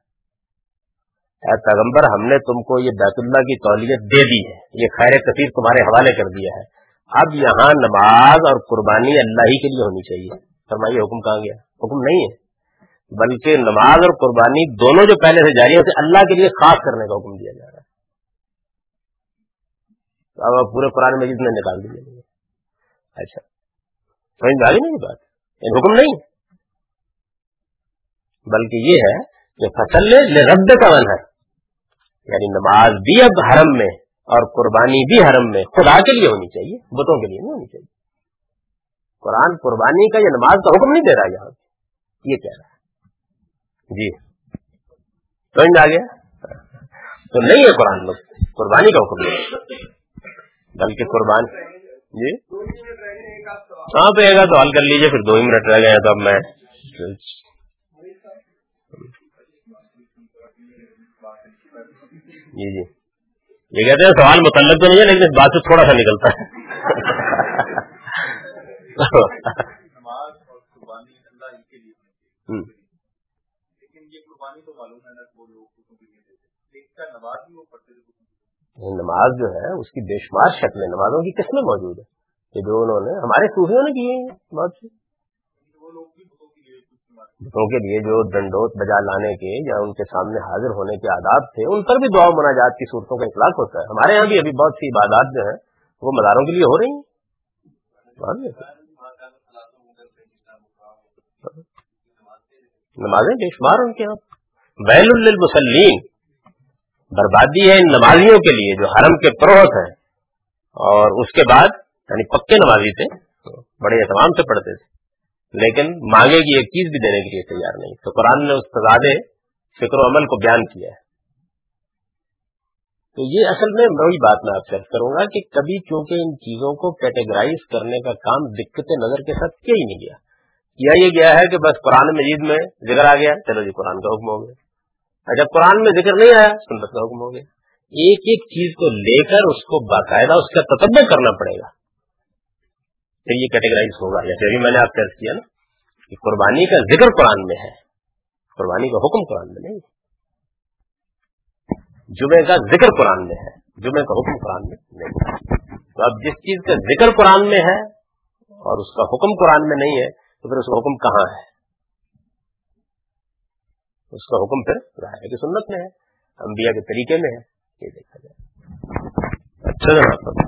اے پیغمبر، ہم نے تم کو یہ بیت اللہ کی تولیت دے دی ہے، یہ خیر کثیر تمہارے حوالے کر دیا ہے۔ اب یہاں نماز اور قربانی اللہ ہی کے لیے ہونی چاہیے۔ فرمائیے، حکم کہاں گیا؟ حکم نہیں ہے۔ بلکہ نماز اور قربانی دونوں جو پہلے سے جاری ہے، اسے اللہ کے لیے خاص کرنے کا حکم دیا جا رہا ہے۔ اب پورے قرآن میں جتنے نکال دیا اچھا۔ سمجھ آ نہیں بات؟ یعنی حکم نہیں۔ بلکہ یہ ہے کہ فصل رد کا من ہے یعنی نماز بھی اب حرم میں اور قربانی بھی حرم میں خدا کے لیے ہونی چاہیے، بتوں کے لیے نہیں ہونی چاہیے۔ قرآن قربانی کا یہ نماز کا حکم نہیں دے رہا یہاں۔ یہ کہہ رہا ہے۔ جی۔ سمجھ آ گیا؟ تو نہیں ہے قرآن میں قربانی کا حکم نہیں۔ بلکہ قربان۔ جی۔ ہاں پہ گا تو حل کر لیجیے پھر دو ہی منٹ رہ گئے تو اب میں۔ جی جی۔ یہ کہتے ہیں سوال متعلق تو نہیں ہے لیکن اس بات سے تھوڑا سا نکلتا ہے۔ نماز جو ہے اس کی بے شمار شکلیں نمازوں کی قسمیں موجود ہیں۔ کہ جو انہوں نے ہمارے صوفیوں نے کیے ہیں بہت سی بتوں کے لیے جو ڈنڈوت بجا لانے کے یا ان کے سامنے حاضر ہونے کے آداب تھے، ان پر بھی دعا مناجات کی صورتوں کا اطلاق ہوتا ہے۔ ہمارے یہاں بھی ابھی بہت سی عبادات جو ہیں، وہ مزاروں کے لیے ہو رہی ہیں۔ نمازیں بے شمار ان کے یہاں۔ بیل المسلیم بربادی ہے ان نمازیوں کے لیے جو حرم کے پروہت ہیں۔ اور اس کے بعد یعنی پکے نمازی تھے، بڑے اہتمام سے پڑھتے تھے۔ لیکن مانگے کی ایک چیز بھی دینے کے لیے تیار نہیں۔ تو قرآن نے اس تضاد فکر و عمل کو بیان کیا۔ ہے تو یہ اصل میں وہی بات میں آپ سے کروں گا کہ کبھی کیونکہ ان چیزوں کو کیٹیگرائز کرنے کا کام دقت نظر کے ساتھ کیا ہی نہیں گیا۔ یا یہ گیا ہے کہ بس قرآن مجید میں ذکر آ گیا، چلو جی قرآن کا حکم ہو گیا۔ جب قرآن میں ذکر نہیں آیا، سنت کا حکم ہو گیا۔ ایک ایک چیز کو لے کر اس کو باقاعدہ اس کا تطبر کرنا پڑے گا۔ پھر یہ کیٹیگرائز ہوگا۔ جیسے ابھی میں نے آپ کا کیا نا کہ قربانی کا ذکر قرآن میں ہے۔ قربانی کا حکم قرآن میں نہیں۔ جمعے کا ذکر قرآن میں ہے۔ جمعے کا حکم قرآن میں نہیں۔ تو اب جس چیز کا ذکر قرآن میں ہے اور اس کا حکم قرآن میں نہیں ہے، تو پھر اس کا حکم کہاں ہے؟ اس کا حکم پھر ہے کہ سنت میں ہے، انبیاء کے طریقے میں ہے۔ یہ دیکھا جائے۔ اچھا جناب۔